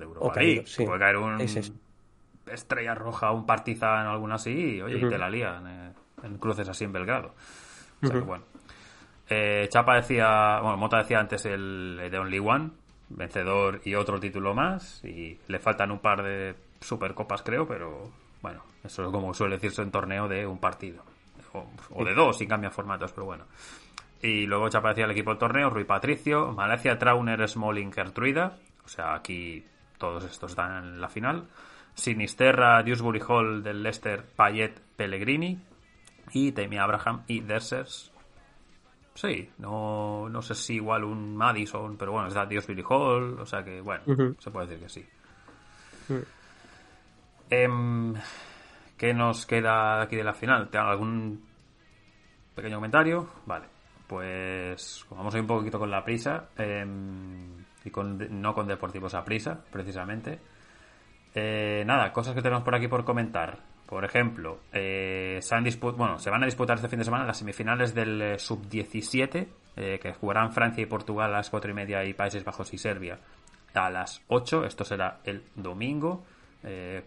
A: de Europa
B: o caídos,
A: League.
B: sí.
A: Puede caer un
B: es.
A: Estrella Roja, un Partizan o alguna así, y oye, y te la lían eh, en cruces así en Belgrado. O sea que bueno. Eh, Chapa decía, bueno, Mota decía antes el de Only One, vencedor y otro título más, y le faltan un par de supercopas, creo, pero bueno, eso es como suele decirse en torneo de un partido. O, o de dos, si cambian formatos, pero bueno. Y luego Chapa decía el equipo del torneo, Rui Patricio, Malacia, Trauner, Smalling, Gertruida. O sea, aquí todos estos están en la final. Sinisterra, Dewsbury Hall del Leicester, Payet, Pellegrini. Y Tammy Abraham y Dersers. Sí, no, no sé si igual un Madison, pero bueno, está Dewsbury Hall. O sea que, bueno, se puede decir que sí. Em, ¿Qué nos queda aquí de la final? ¿Te- ¿Algún pequeño comentario? Vale, pues como vamos a ir un poquito con la prisa em, y con, no con deportivos a prisa, precisamente. Eh, nada, cosas que tenemos por aquí por comentar. Por ejemplo, eh, se, han bueno, se van a disputar este fin de semana las semifinales del eh, Sub-17, eh, que jugarán Francia y Portugal a las 4 y media y Países Bajos y Serbia a las 8. Esto será el domingo.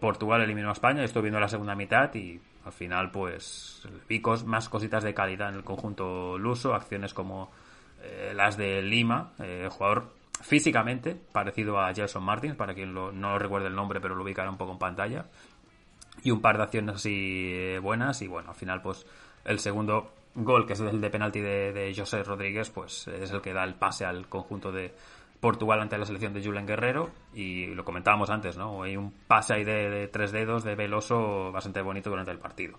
A: Portugal eliminó a España, estoy viendo la segunda mitad y al final, pues vi cos- más cositas de calidad en el conjunto luso, acciones como las de Lima, jugador físicamente parecido a Jason Martins, para quien lo- no recuerde el nombre, pero lo ubicará un poco en pantalla. Y un par de acciones así eh, buenas. Y bueno, al final, pues el segundo gol, que es el de penalti de, de José Rodríguez, pues es el que da el pase al conjunto de Portugal ante la selección de Julen Guerrero. Y lo comentábamos antes, ¿no? Hay un pase ahí de, tres dedos de Veloso bastante bonito durante el partido.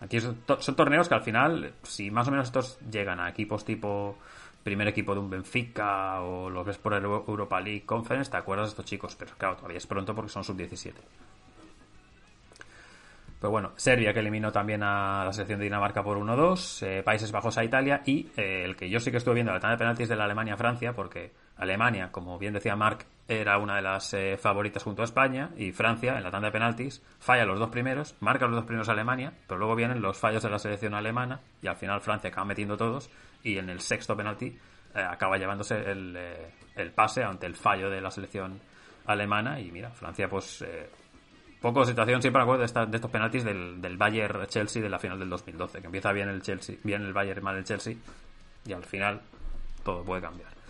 A: Aquí son, son torneos que al final, si más o menos estos llegan a equipos tipo primer equipo de un Benfica o los ves por el Euro- Europa League Conference, te acuerdas de estos chicos, pero claro, todavía es pronto porque son sub-17. Pero bueno, Serbia que eliminó también a la selección de Dinamarca por 1-2, eh, Países Bajos a Italia y eh, el que yo sí que estuve viendo la tanda de penaltis de la Alemania-Francia, porque Alemania, como bien decía Marc, era una de las eh, favoritas junto a España y Francia en la tanda de penaltis falla los dos primeros, marca los dos primeros Alemania, pero luego vienen los fallos de la selección alemana y al final Francia acaba metiendo todos y en el sexto penalti eh, acaba llevándose el, pase ante el fallo de la selección alemana y mira, Francia pues poco situación, siempre me acuerdo de, estos penaltis del, del Bayern Chelsea de la final del 2012, que empieza bien el Chelsea, bien el Bayern, mal el Chelsea, y al final todo puede cambiar.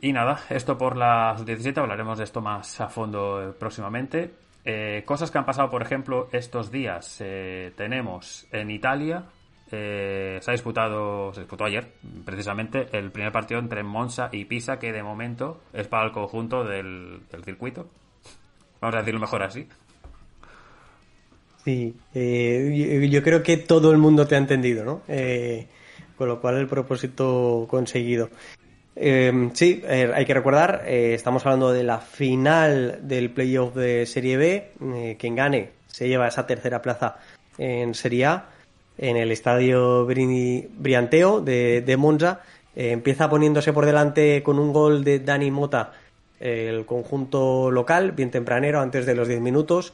A: Y nada, esto por la sub-17, hablaremos de esto más a fondo eh, próximamente. Eh, cosas que han pasado, por ejemplo, estos días. Eh, tenemos en Italia, se ha disputado, se disputó ayer, precisamente, el primer partido entre Monza y Pisa, que de momento es para el conjunto del circuito. Vamos a decirlo mejor así.
B: Sí, eh, yo, creo que todo el mundo te ha entendido, ¿no? Eh, con lo cual el propósito conseguido. Eh, sí, eh, hay que recordar, eh, estamos hablando de la final del playoff de Serie B. quien gane se lleva esa tercera plaza en Serie A en el estadio Brianteo de, de Monza. Empieza poniéndose por delante con un gol de Dani Mota el conjunto local, bien tempranero, antes de los 10 minutos.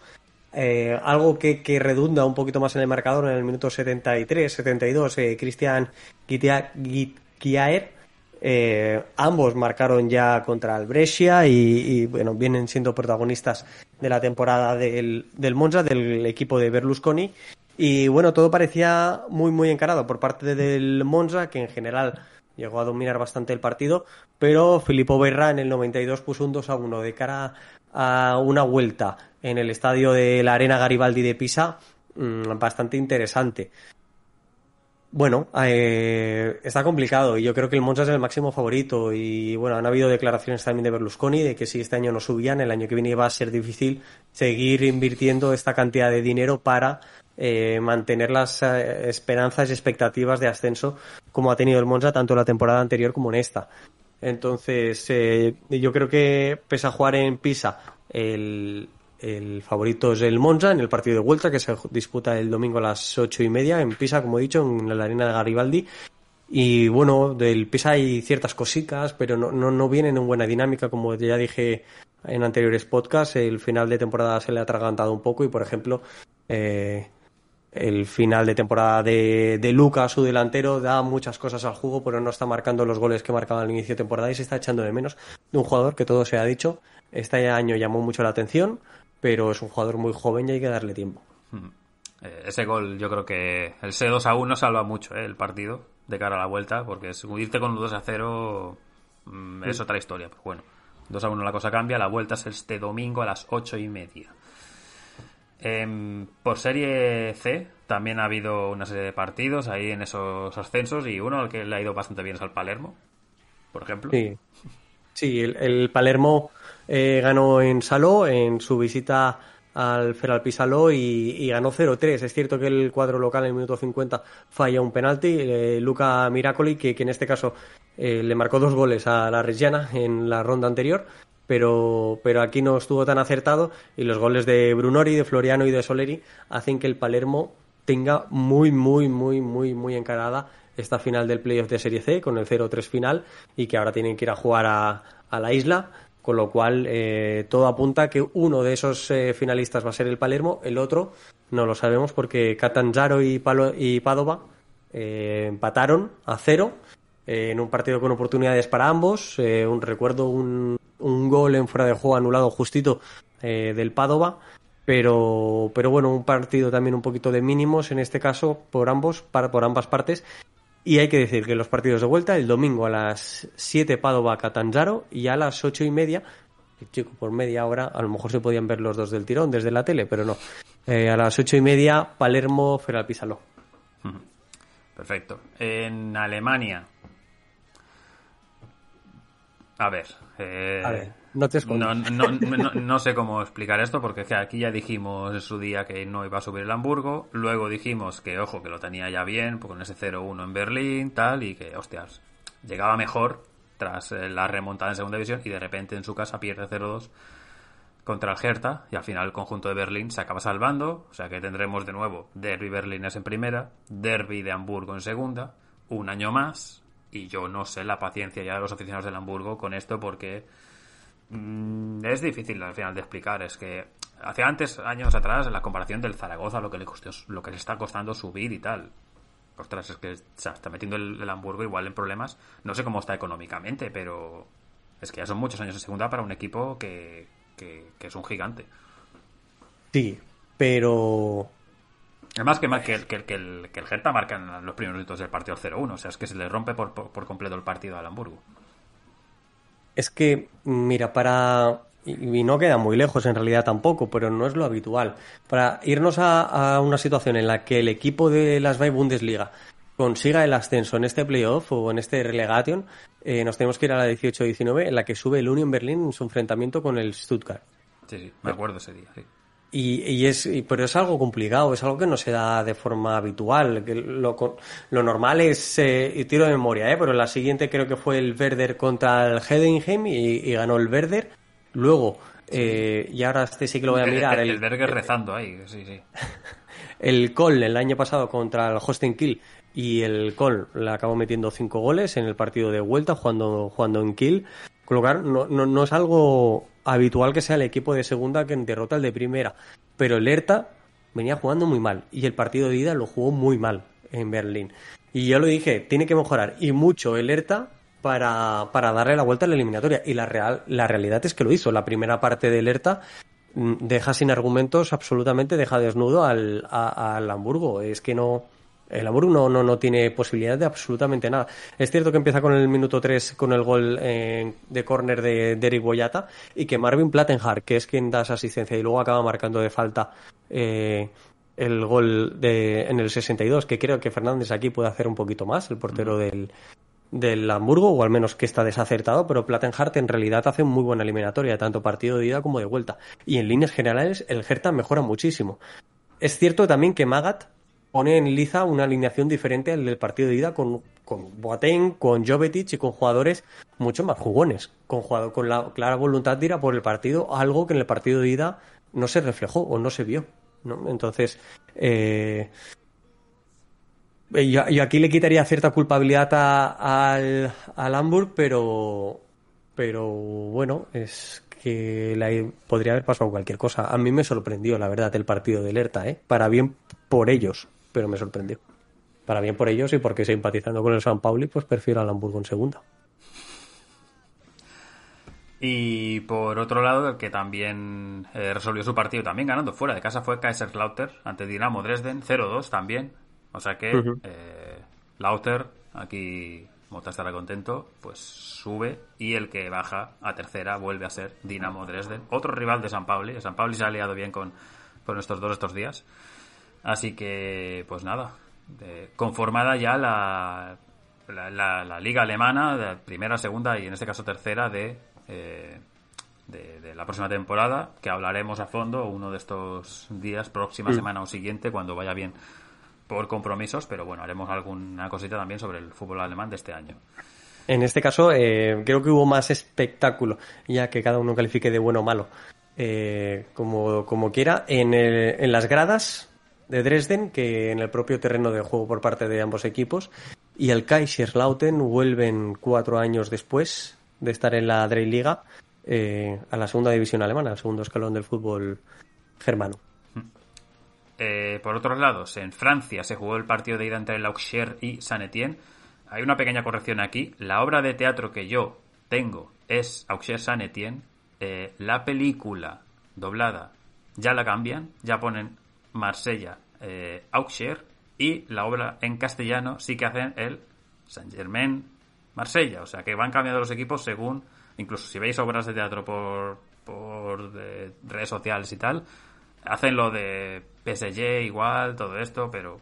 B: Eh, algo que, que redunda un poquito más en el marcador en el minuto 73, 72, eh, Cristian Guitia- Guitquiaer. Eh, ambos marcaron ya contra el Brescia y, y, bueno, vienen siendo protagonistas de la temporada del, del Monza, del equipo de Berlusconi. Y bueno, todo parecía muy, muy encarado por parte del Monza, que en general llegó a dominar bastante el partido, pero Filippo Berra en el 92 puso un 2 a 1 de cara a una vuelta en el estadio de la Arena Garibaldi de Pisa, mm, bastante interesante. Bueno, eh, está complicado y yo creo que el Monza es el máximo favorito y bueno, han habido declaraciones también de Berlusconi de que si este año no subían, el año que viene va a ser difícil seguir invirtiendo esta cantidad de dinero para eh, mantener las eh, esperanzas y expectativas de ascenso como ha tenido el Monza tanto la temporada anterior como en esta. Entonces, eh, yo creo que pese a jugar en Pisa, el, el favorito es el Monza en el partido de vuelta que se disputa el domingo a las ocho y media en Pisa, como he dicho, en la arena de Garibaldi. Y bueno, del Pisa hay ciertas cositas, pero no, no, no vienen en buena dinámica, como ya dije en anteriores podcasts. El final de temporada se le ha atragantado un poco y, por ejemplo, eh, el final de temporada de, de Lucas, su delantero, da muchas cosas al juego, pero no está marcando los goles que marcaba al inicio de temporada y se está echando de menos de un jugador que todo se ha dicho. Este año llamó mucho la atención, pero es un jugador muy joven y hay que darle tiempo.
A: Eh, ese gol, yo creo que el C 2 a 1 salva mucho eh, el partido de cara a la vuelta, porque irte con un 2 a 0 mm, es otra historia. Pero bueno, 2 a 1 la cosa cambia, la vuelta es este domingo a las 8 y media. Em, por serie C también ha habido una serie de partidos ahí en esos ascensos y uno al que le ha ido bastante bien es al Palermo, por ejemplo.
B: Sí, sí el, el Palermo eh, ganó en Saló en su visita al Feralpi Saló y, y ganó 0-3. Es cierto que el cuadro local en el minuto 50 falla un penalti. eh, Luca Miracoli, que, que en este caso eh, le marcó dos goles a la Reggiana en la ronda anterior, pero, pero aquí no estuvo tan acertado y los goles de Brunori, de Floriano y de Soleri hacen que el Palermo tenga muy, muy, muy, muy, muy encarada esta final del playoff de Serie C con el 0-3 final y que ahora tienen que ir a jugar a, la isla, con lo cual eh, todo apunta a que uno de esos eh, finalistas va a ser el Palermo, el otro no lo sabemos porque Catanzaro y, y Padova eh, empataron a cero eh, en un partido con oportunidades para ambos. Un recuerdo un, un gol en fuera de juego anulado justito eh, del Padova. Pero, pero bueno, un partido también un poquito de mínimos en este caso por ambos, para, por ambas partes. Y hay que decir que los partidos de vuelta, el domingo a las 7 Padova Catanzaro y a las ocho y media, chico, por media hora, a lo mejor se podían ver los dos del tirón desde la tele, pero no. Eh, a las ocho y media, Palermo Feralpisaló.
A: Perfecto. En Alemania. A ver. Eh,
B: A ver, no te
A: no, no- no- no sé cómo explicar esto, porque aquí ya dijimos en su día que no iba a subir el Hamburgo. Luego dijimos que, ojo, que lo tenía ya bien, pues con ese 0-1 en Berlín, tal, y que, hostias, llegaba mejor tras eh, la remontada en segunda división y de repente en su casa pierde 0-2 contra el Hertha y al final el conjunto de Berlín se acaba salvando, o sea que tendremos de nuevo Derby berlinés en primera, Derby de Hamburgo en segunda, un año más y yo no sé la paciencia ya de los aficionados del Hamburgo con esto porque mm, es difícil al final de explicar, es que hace antes años atrás la comparación del Zaragoza lo que le costó, lo que le está costando subir y tal. Ostras, es que se está metiendo el, Hamburgo igual en problemas. No sé cómo está económicamente, pero es que ya son muchos años en segunda para un equipo que, que es un gigante.
B: Sí, pero
A: Además que, que, el- que, que el, que el Hertha marca en los primeros minutos del partido 0-1. O sea, es que se le rompe por, por, por completo el partido al Hamburgo.
B: Es que, mira, para... Y no queda muy lejos en realidad tampoco, pero no es lo habitual. Para irnos a, a una situación en la que el equipo de las Zwei Bundesliga consiga el ascenso en este playoff o en este relegation, eh, nos tenemos que ir a la 18-19 en la que sube el Union Berlin en su enfrentamiento con el Stuttgart.
A: Sí, sí, me acuerdo ese día. Sí.
B: Y, y es, y- pero es algo complicado, es algo que no se da de forma habitual. Que lo, lo normal es, eh, y tiro de memoria, ¿eh? pero la siguiente creo que fue el Werder contra el Heidenheim y, y ganó el Werder. Luego, eh, y ahora este sí que lo voy a mirar,
A: el,
B: el,
A: el Berger rezando ahí, sí, sí.
B: el Köln el año pasado contra el Holstein Kiel y el Köln le acabó metiendo cinco goles en el partido de vuelta jugando, jugando en Kiel. Con lo cual, no, no, no es algo habitual que sea el equipo de segunda que derrota al de primera. Pero el Hertha venía jugando muy mal y el partido de ida lo jugó muy mal en Berlín. Y yo lo dije, tiene que mejorar y mucho el Hertha para, para darle la vuelta a la eliminatoria. Y la, real, la realidad es que lo hizo. La primera parte del Hertha mm, deja sin argumentos, absolutamente deja desnudo al, a- al Hamburgo. Es que no. El Hamburgo no, no, no tiene posibilidad de absolutamente nada. Es cierto que empieza con el minuto 3 con el gol eh, de córner de, de Eric Boyata y que Marvin Plattenhardt, que es quien da esa asistencia y luego acaba marcando de falta eh, el gol de, en el 62, que creo que Fernández aquí puede hacer un poquito más, el portero del, del Hamburgo, o al menos que está desacertado, pero Plattenhardt en realidad hace muy buena eliminatoria, tanto partido de ida como de vuelta. Y en líneas generales, el Hertha mejora muchísimo. Es cierto también que Magat pone en liza una alineación diferente al del partido de ida con, con Boateng, con Jovetic y con jugadores mucho más jugones, con, jugado- con la clara voluntad de ir a por el partido, algo que en el partido de ida no se reflejó o no se vio. ¿no? Entonces, eh, yo, yo aquí le quitaría cierta culpabilidad a- al, al Hamburg, pero, pero bueno, es que podría haber pasado cualquier cosa. A mí me sorprendió, la verdad, el partido de Lerta, ¿eh? Para bien por ellos, pero me sorprendió. Para bien por ellos y porque simpatizando con el San Pauli, pues prefiero al Hamburgo en segunda.
A: Y por otro lado, el que también eh, resolvió su partido, también ganando fuera de casa, fue Kaiserslautern ante Dinamo Dresden, 0-2 también. O sea que eh, Lauter, aquí Mota estará contento, pues sube y el que baja a tercera vuelve a ser Dinamo Dresden, otro rival de San Pauli. El San Pauli se ha aliado bien con, con estos dos estos días. Así que, pues nada, conformada ya la, la, la- la liga alemana, de primera, segunda y en este caso tercera de, eh, de, de la próxima temporada, que hablaremos a fondo uno de estos días, próxima semana o siguiente, cuando vaya bien por compromisos, pero bueno, haremos alguna cosita también sobre el fútbol alemán de este año.
B: En este caso, eh, creo que hubo más espectáculo, ya que cada uno califique de bueno o malo, eh, como, como quiera, en, el- en las gradas de Dresden que en el propio terreno de juego por parte de ambos equipos. Y el Kaiserslautern vuelven cuatro años después de estar en la Dreiliga eh, a la segunda división alemana, al segundo escalón del fútbol germano.
A: Eh, por otros lados, en Francia se jugó el partido de ida entre el Auxerre y Saint-Étienne. Hay una pequeña corrección aquí. La obra de teatro que yo tengo es Auxerre Saint-Étienne. Eh, la película doblada ya la cambian, ya ponen Marsella, eh, Auxerre y la obra en castellano sí que hacen el Saint Germain Marsella. O sea que van cambiando los equipos según, incluso si veis obras de teatro por, por de redes sociales y tal, hacen lo de PSG igual, todo esto, pero,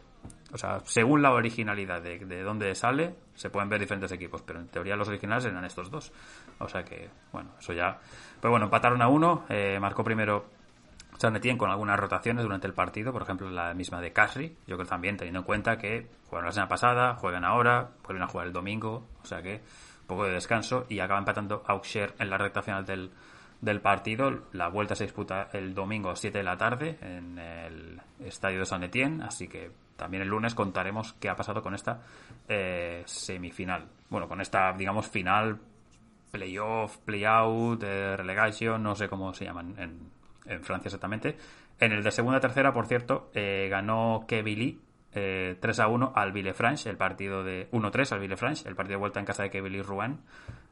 A: o sea, según la originalidad de, de dónde sale, se pueden ver diferentes equipos, pero en teoría los originales eran estos dos. O sea que, bueno, eso ya. Pero bueno, empataron a uno, eh, marcó primero Etienne con algunas rotaciones durante el partido, por ejemplo la misma de Casri, yo creo también teniendo en cuenta que jugaron la semana pasada, juegan ahora, vuelven a jugar el domingo, o sea que un poco de descanso y acaba empatando Auxerre en la recta final del, del partido. La vuelta se disputa el domingo a 7 de la tarde en el estadio de San Etienne, así que también el lunes contaremos qué ha pasado con esta eh, semifinal. Bueno, con esta, digamos, final, playoff, playout, eh, relegation, no sé cómo se llaman en, en Francia exactamente. En el de segunda tercera, por cierto, eh, ganó Kevili eh, 3 a 1 al Villefranche, el partido de 1-3 al Villefranche, el partido de vuelta en casa de Kevili Rouen,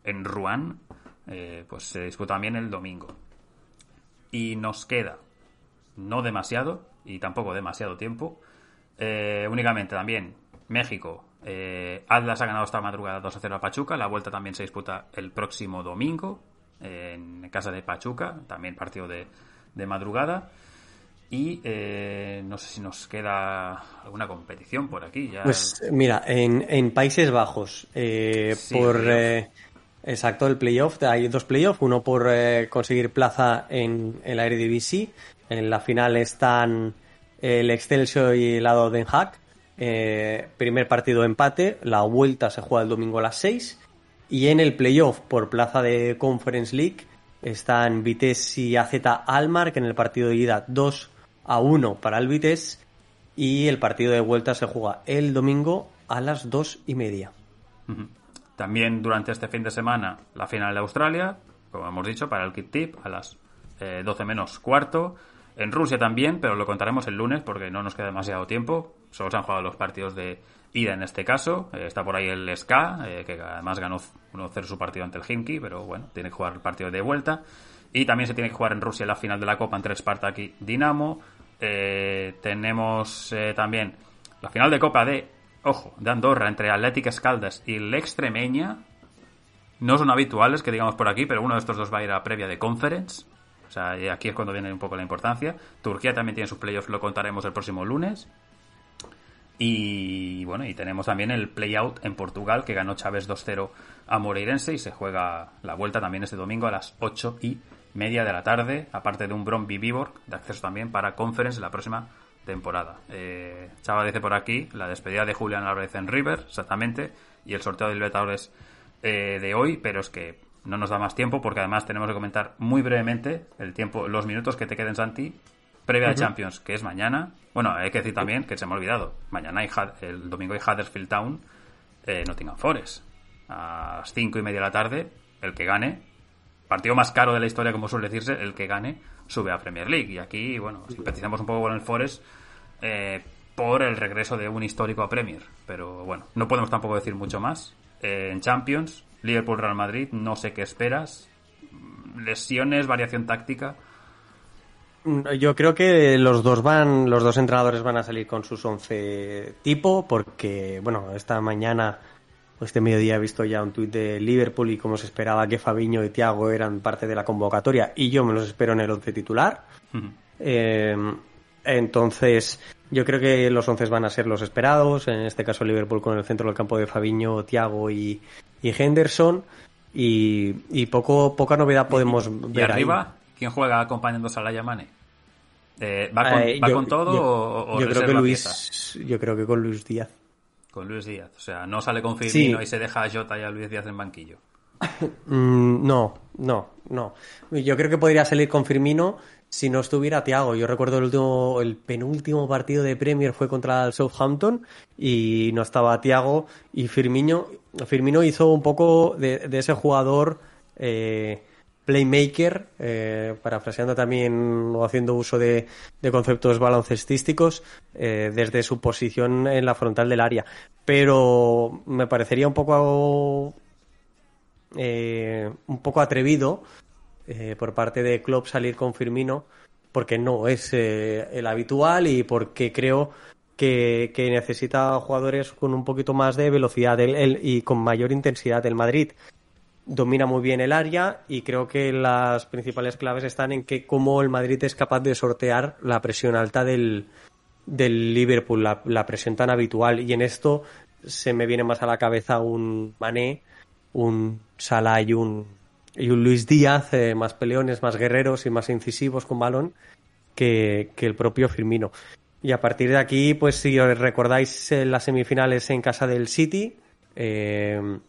A: en Rouen, eh, pues se disputa también el domingo. Y nos queda no demasiado y tampoco demasiado tiempo. Eh, únicamente también México. Atlas ha ganado esta madrugada 2 a 0 a Pachuca. La vuelta también se disputa el próximo domingo en casa de Pachuca. También partido de, de madrugada. Y eh, no sé si nos queda alguna competición por aquí. Ya...
B: Pues mira, en, en Países Bajos, eh,
A: Sí,
B: por... eh, exacto, el playoff, hay dos playoffs, uno por conseguir plaza en el Eredivisie, en la final están el Excelsior y el lado Den Haag, primer partido empate, la vuelta se juega el domingo a las 6, y en el playoff por plaza de Conference League están Vitesse y AZ Almar, que en el partido de ida 2 a 1 para el Vitesse, y el partido de vuelta se juega el domingo a las dos y media.
A: También durante este fin de semana la final de Australia, como hemos dicho, para el Kit Tip a las eh, 12 menos cuarto. En Rusia también, pero lo contaremos el lunes porque no nos queda demasiado tiempo. Solo se han jugado los partidos de ida en este caso. Eh, está por ahí el SK, eh, que además ganó 1-0 su partido ante el Himki, pero bueno, tiene que jugar el partido de vuelta. Y también se tiene que jugar en Rusia la final de la Copa entre Spartak y Dinamo. Eh, tenemos también la final de Copa de, ojo, de Andorra entre Athletic Escaldas y l'Extremeña. No son habituales que digamos por aquí, pero uno de estos dos va a ir a previa de Conference. O sea, aquí es cuando viene un poco la importancia. Turquía también tiene sus playoffs, lo contaremos el próximo lunes. Y bueno, y tenemos también el playout en Portugal, que ganó Chávez 2-0 a Moreirense y se juega la vuelta también este domingo a las 8 y media de la tarde, aparte de un Bromby Viborg de acceso también para Conference la próxima temporada. Eh, Chava dice por aquí la despedida de Julián Álvarez en River, exactamente, y el sorteo de Libertadores eh, de hoy, pero es que no nos da más tiempo porque además tenemos que comentar muy brevemente el tiempo, los minutos que te queden Santi previa de Champions, que es mañana. Bueno, hay que decir también que se me ha olvidado. Mañana hay el domingo hay Huddersfield Town, eh, Nottingham Forest. A las cinco y media de la tarde, el que gane, partido más caro de la historia, como suele decirse, el que gane sube a Premier League. Y aquí, bueno, simpatizamos un poco con el Forest eh, por el regreso de un histórico a Premier. Pero bueno, no podemos tampoco decir mucho más. Eh, en Champions, Liverpool-Real Madrid, no sé qué esperas. Lesiones, variación táctica.
B: Yo creo que los dos van, los dos entrenadores van a salir con sus 11 tipo, porque, bueno, esta mañana, o este mediodía he visto ya un tuit de Liverpool y como se esperaba que Fabiño y Thiago eran parte de la convocatoria, y yo me los espero en el 11 titular. Eh, entonces, yo creo que los 11 van a ser los esperados, en este caso Liverpool con el centro del campo de Fabiño, Thiago y, y Henderson, y, y poco, poca novedad podemos
A: ¿Y
B: ver ahí.
A: arriba? ¿Quién juega acompañando a Salah y a Mane? Eh, ¿Va, con,
B: Eh,
A: ¿va
B: yo-
A: con todo
B: yo-
A: o, o
B: yo creo que Luis
A: piezas?
B: yo creo que con Luis Díaz
A: Con Luis Díaz. O sea, no sale con Firmino
B: Sí.
A: y se deja a Jota y a Luis Díaz en banquillo.
B: Mm, no no no yo creo que podría salir con Firmino si no estuviera Thiago yo recuerdo el último el penúltimo partido de Premier fue contra el Southampton y no estaba Thiago y Firmino Firmino hizo un poco de, de ese jugador eh, playmaker, eh, parafraseando también o haciendo uso de, conceptos baloncestísticos eh, desde su posición en la frontal del área. Pero me parecería un poco eh, un poco atrevido por parte de Klopp salir con Firmino porque no es el habitual y porque creo que, necesita jugadores con un poquito más de velocidad el- el- y con mayor intensidad. El Madrid domina muy bien el área y creo que las principales claves están en que cómo el Madrid es capaz de sortear la presión alta del, del Liverpool, la, la presión tan habitual. Y en esto se me viene más a la cabeza un Mané, un Salah y un, y un Luis Díaz, eh, más peleones, más guerreros y más incisivos con balón que, que el propio Firmino. Y a partir de aquí, pues si os recordáis eh, las semifinales en casa del City, eh,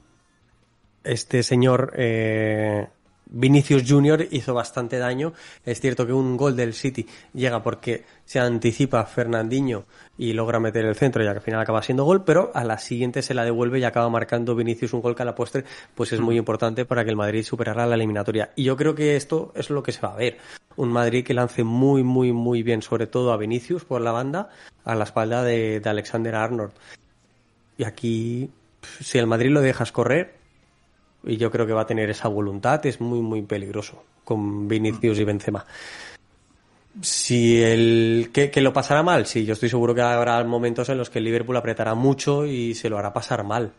B: este señor eh, Vinicius Junior hizo bastante daño. Es cierto que un gol del City llega porque se anticipa Fernandinho y logra meter el centro y al final acaba siendo gol, pero a la siguiente se la devuelve y acaba marcando Vinicius un gol que a la postre pues es muy importante para que el Madrid superara la eliminatoria. Y yo creo que esto es lo que se va a ver. Un Madrid que lance muy, muy, muy bien, sobre todo a Vinicius por la banda, a la espalda de, de Alexander Arnold. Y aquí, si el Madrid lo dejas correr, y yo creo que va a tener esa voluntad, es muy, muy peligroso con Vinicius y Benzema. Si el que, que lo pasará mal, sí, yo estoy seguro que habrá momentos en los que el Liverpool apretará mucho y se lo hará pasar mal.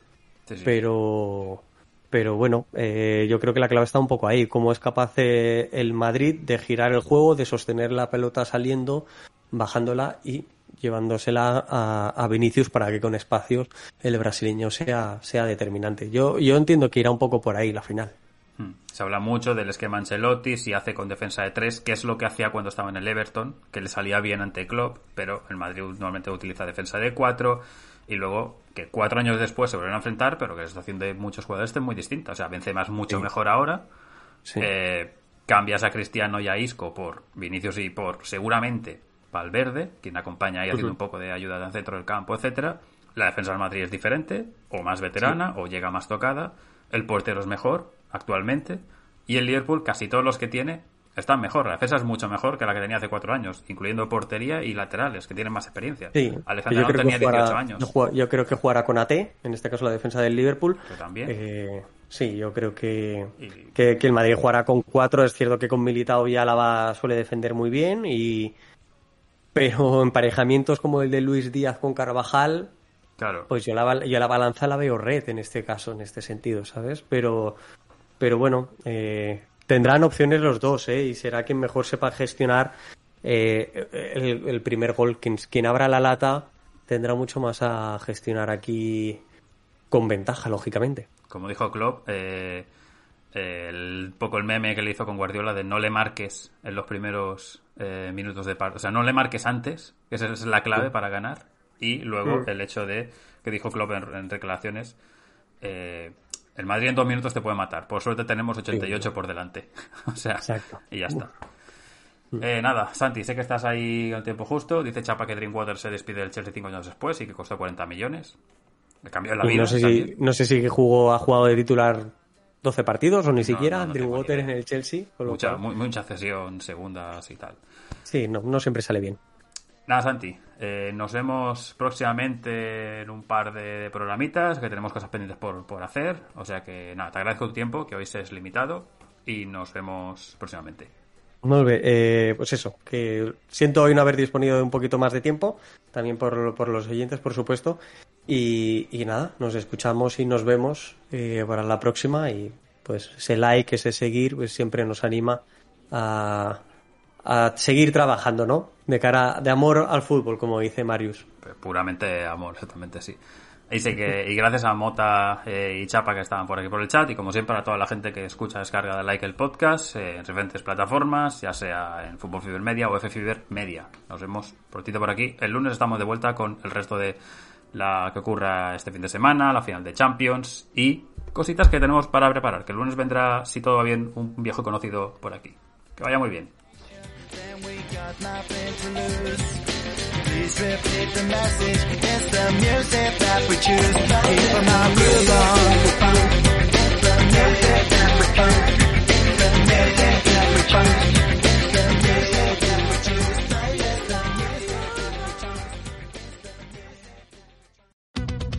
A: Sí, sí.
B: Pero, pero bueno, eh, yo creo que la clave está un poco ahí. Cómo es capaz eh, el Madrid de girar el juego, de sostener la pelota saliendo, bajándola y llevándosela a, a Vinicius para que con espacios el brasileño sea, sea determinante. Yo, yo entiendo que irá un poco por ahí la final.
A: Hmm. Se habla mucho del esquema Ancelotti, si hace con defensa de tres, que es lo que hacía cuando estaba en el Everton, que le salía bien ante Klopp, pero el Madrid normalmente utiliza defensa de cuatro, y luego que cuatro años después se vuelven a enfrentar, pero que la situación de muchos jugadores es muy distinta. O sea, Benzema es mucho
B: Sí.
A: mejor ahora,
B: Sí.
A: eh, cambias a Cristiano y a Isco por Vinicius y por seguramente Valverde, quien acompaña ahí haciendo un poco de ayuda el centro del campo, etcétera. La defensa del Madrid es diferente, o más veterana, o llega más tocada. El portero es mejor actualmente. Y el Liverpool, casi todos los que tiene, están mejor. La defensa es mucho mejor que la que tenía hace cuatro años, incluyendo portería y laterales, que tienen más experiencia.
B: Sí,
A: Alejandro
B: yo creo,
A: tenía
B: que jugará,
A: 18 años.
B: yo yo creo que jugará con AT, en este caso la defensa del Liverpool.
A: Que también.
B: Eh, sí, yo creo que,
A: Y-
B: que, que el Madrid jugará con cuatro. Es cierto que con Militao y Álava suele defender muy bien, y pero emparejamientos como el de Luis Díaz con Carvajal,
A: Claro.
B: pues yo la, bal- yo la balanza la veo red en este caso, en este sentido, ¿sabes? Pero, pero bueno, eh, tendrán opciones los dos, ¿eh? Y será quien mejor sepa gestionar eh, el, el primer gol. Quien, quien abra la lata tendrá mucho más a gestionar aquí con ventaja, lógicamente.
A: como dijo Klopp, eh, el poco el meme que le hizo con Guardiola de no le marques en los primeros eh, minutos de partido. O sea, no le marques antes, que esa es la clave para ganar. Y luego
B: Mm.
A: el hecho de, que dijo Klopp en, en declaraciones, eh, el Madrid en dos minutos te puede matar. Por suerte tenemos 88 por delante. o sea,
B: Exacto.
A: y ya está. Eh, nada, Santi, sé que estás ahí al tiempo justo. Dice Chapa que Drinkwater se despide del Chelsea cinco años después y que costó 40 millones. Le cambió la vida.
B: no sé si, no sé si jugó, ha jugado de titular 12 partidos o ni siquiera.
A: no, no tengo
B: Drinkwater
A: ni
B: en el Chelsea.
A: Mucha,
B: cual-
A: mucha cesión, segundas y tal.
B: Sí, no, no siempre sale bien.
A: Nada, Santi, eh, nos vemos próximamente en un par de programitas que tenemos cosas pendientes por, por hacer. O sea que nada, te agradezco tu tiempo, que hoy es limitado y nos vemos próximamente.
B: Muy bien, eh, pues eso, que siento hoy no haber disponido de un poquito más de tiempo, también por, por los oyentes, por supuesto. Y, nada, nos escuchamos y nos vemos eh, para la próxima. Y pues ese like, ese seguir, pues siempre nos anima a, a seguir trabajando, ¿no? De cara, de amor al fútbol, como dice Marius.
A: Pues puramente amor, exactamente sí. Sé que, y gracias a Mota eh, y Chapa que estaban por aquí por el chat y como siempre a toda la gente que escucha, descarga, da like el podcast eh, en diferentes plataformas, ya sea en Fútbol Fiber Media o F Fiber Media. Nos vemos prontito por aquí. El lunes estamos de vuelta con el resto de la que ocurra este fin de semana, la final de Champions y cositas que tenemos para preparar. Que el lunes vendrá, si todo va bien, un viejo conocido por aquí. Que vaya muy bien.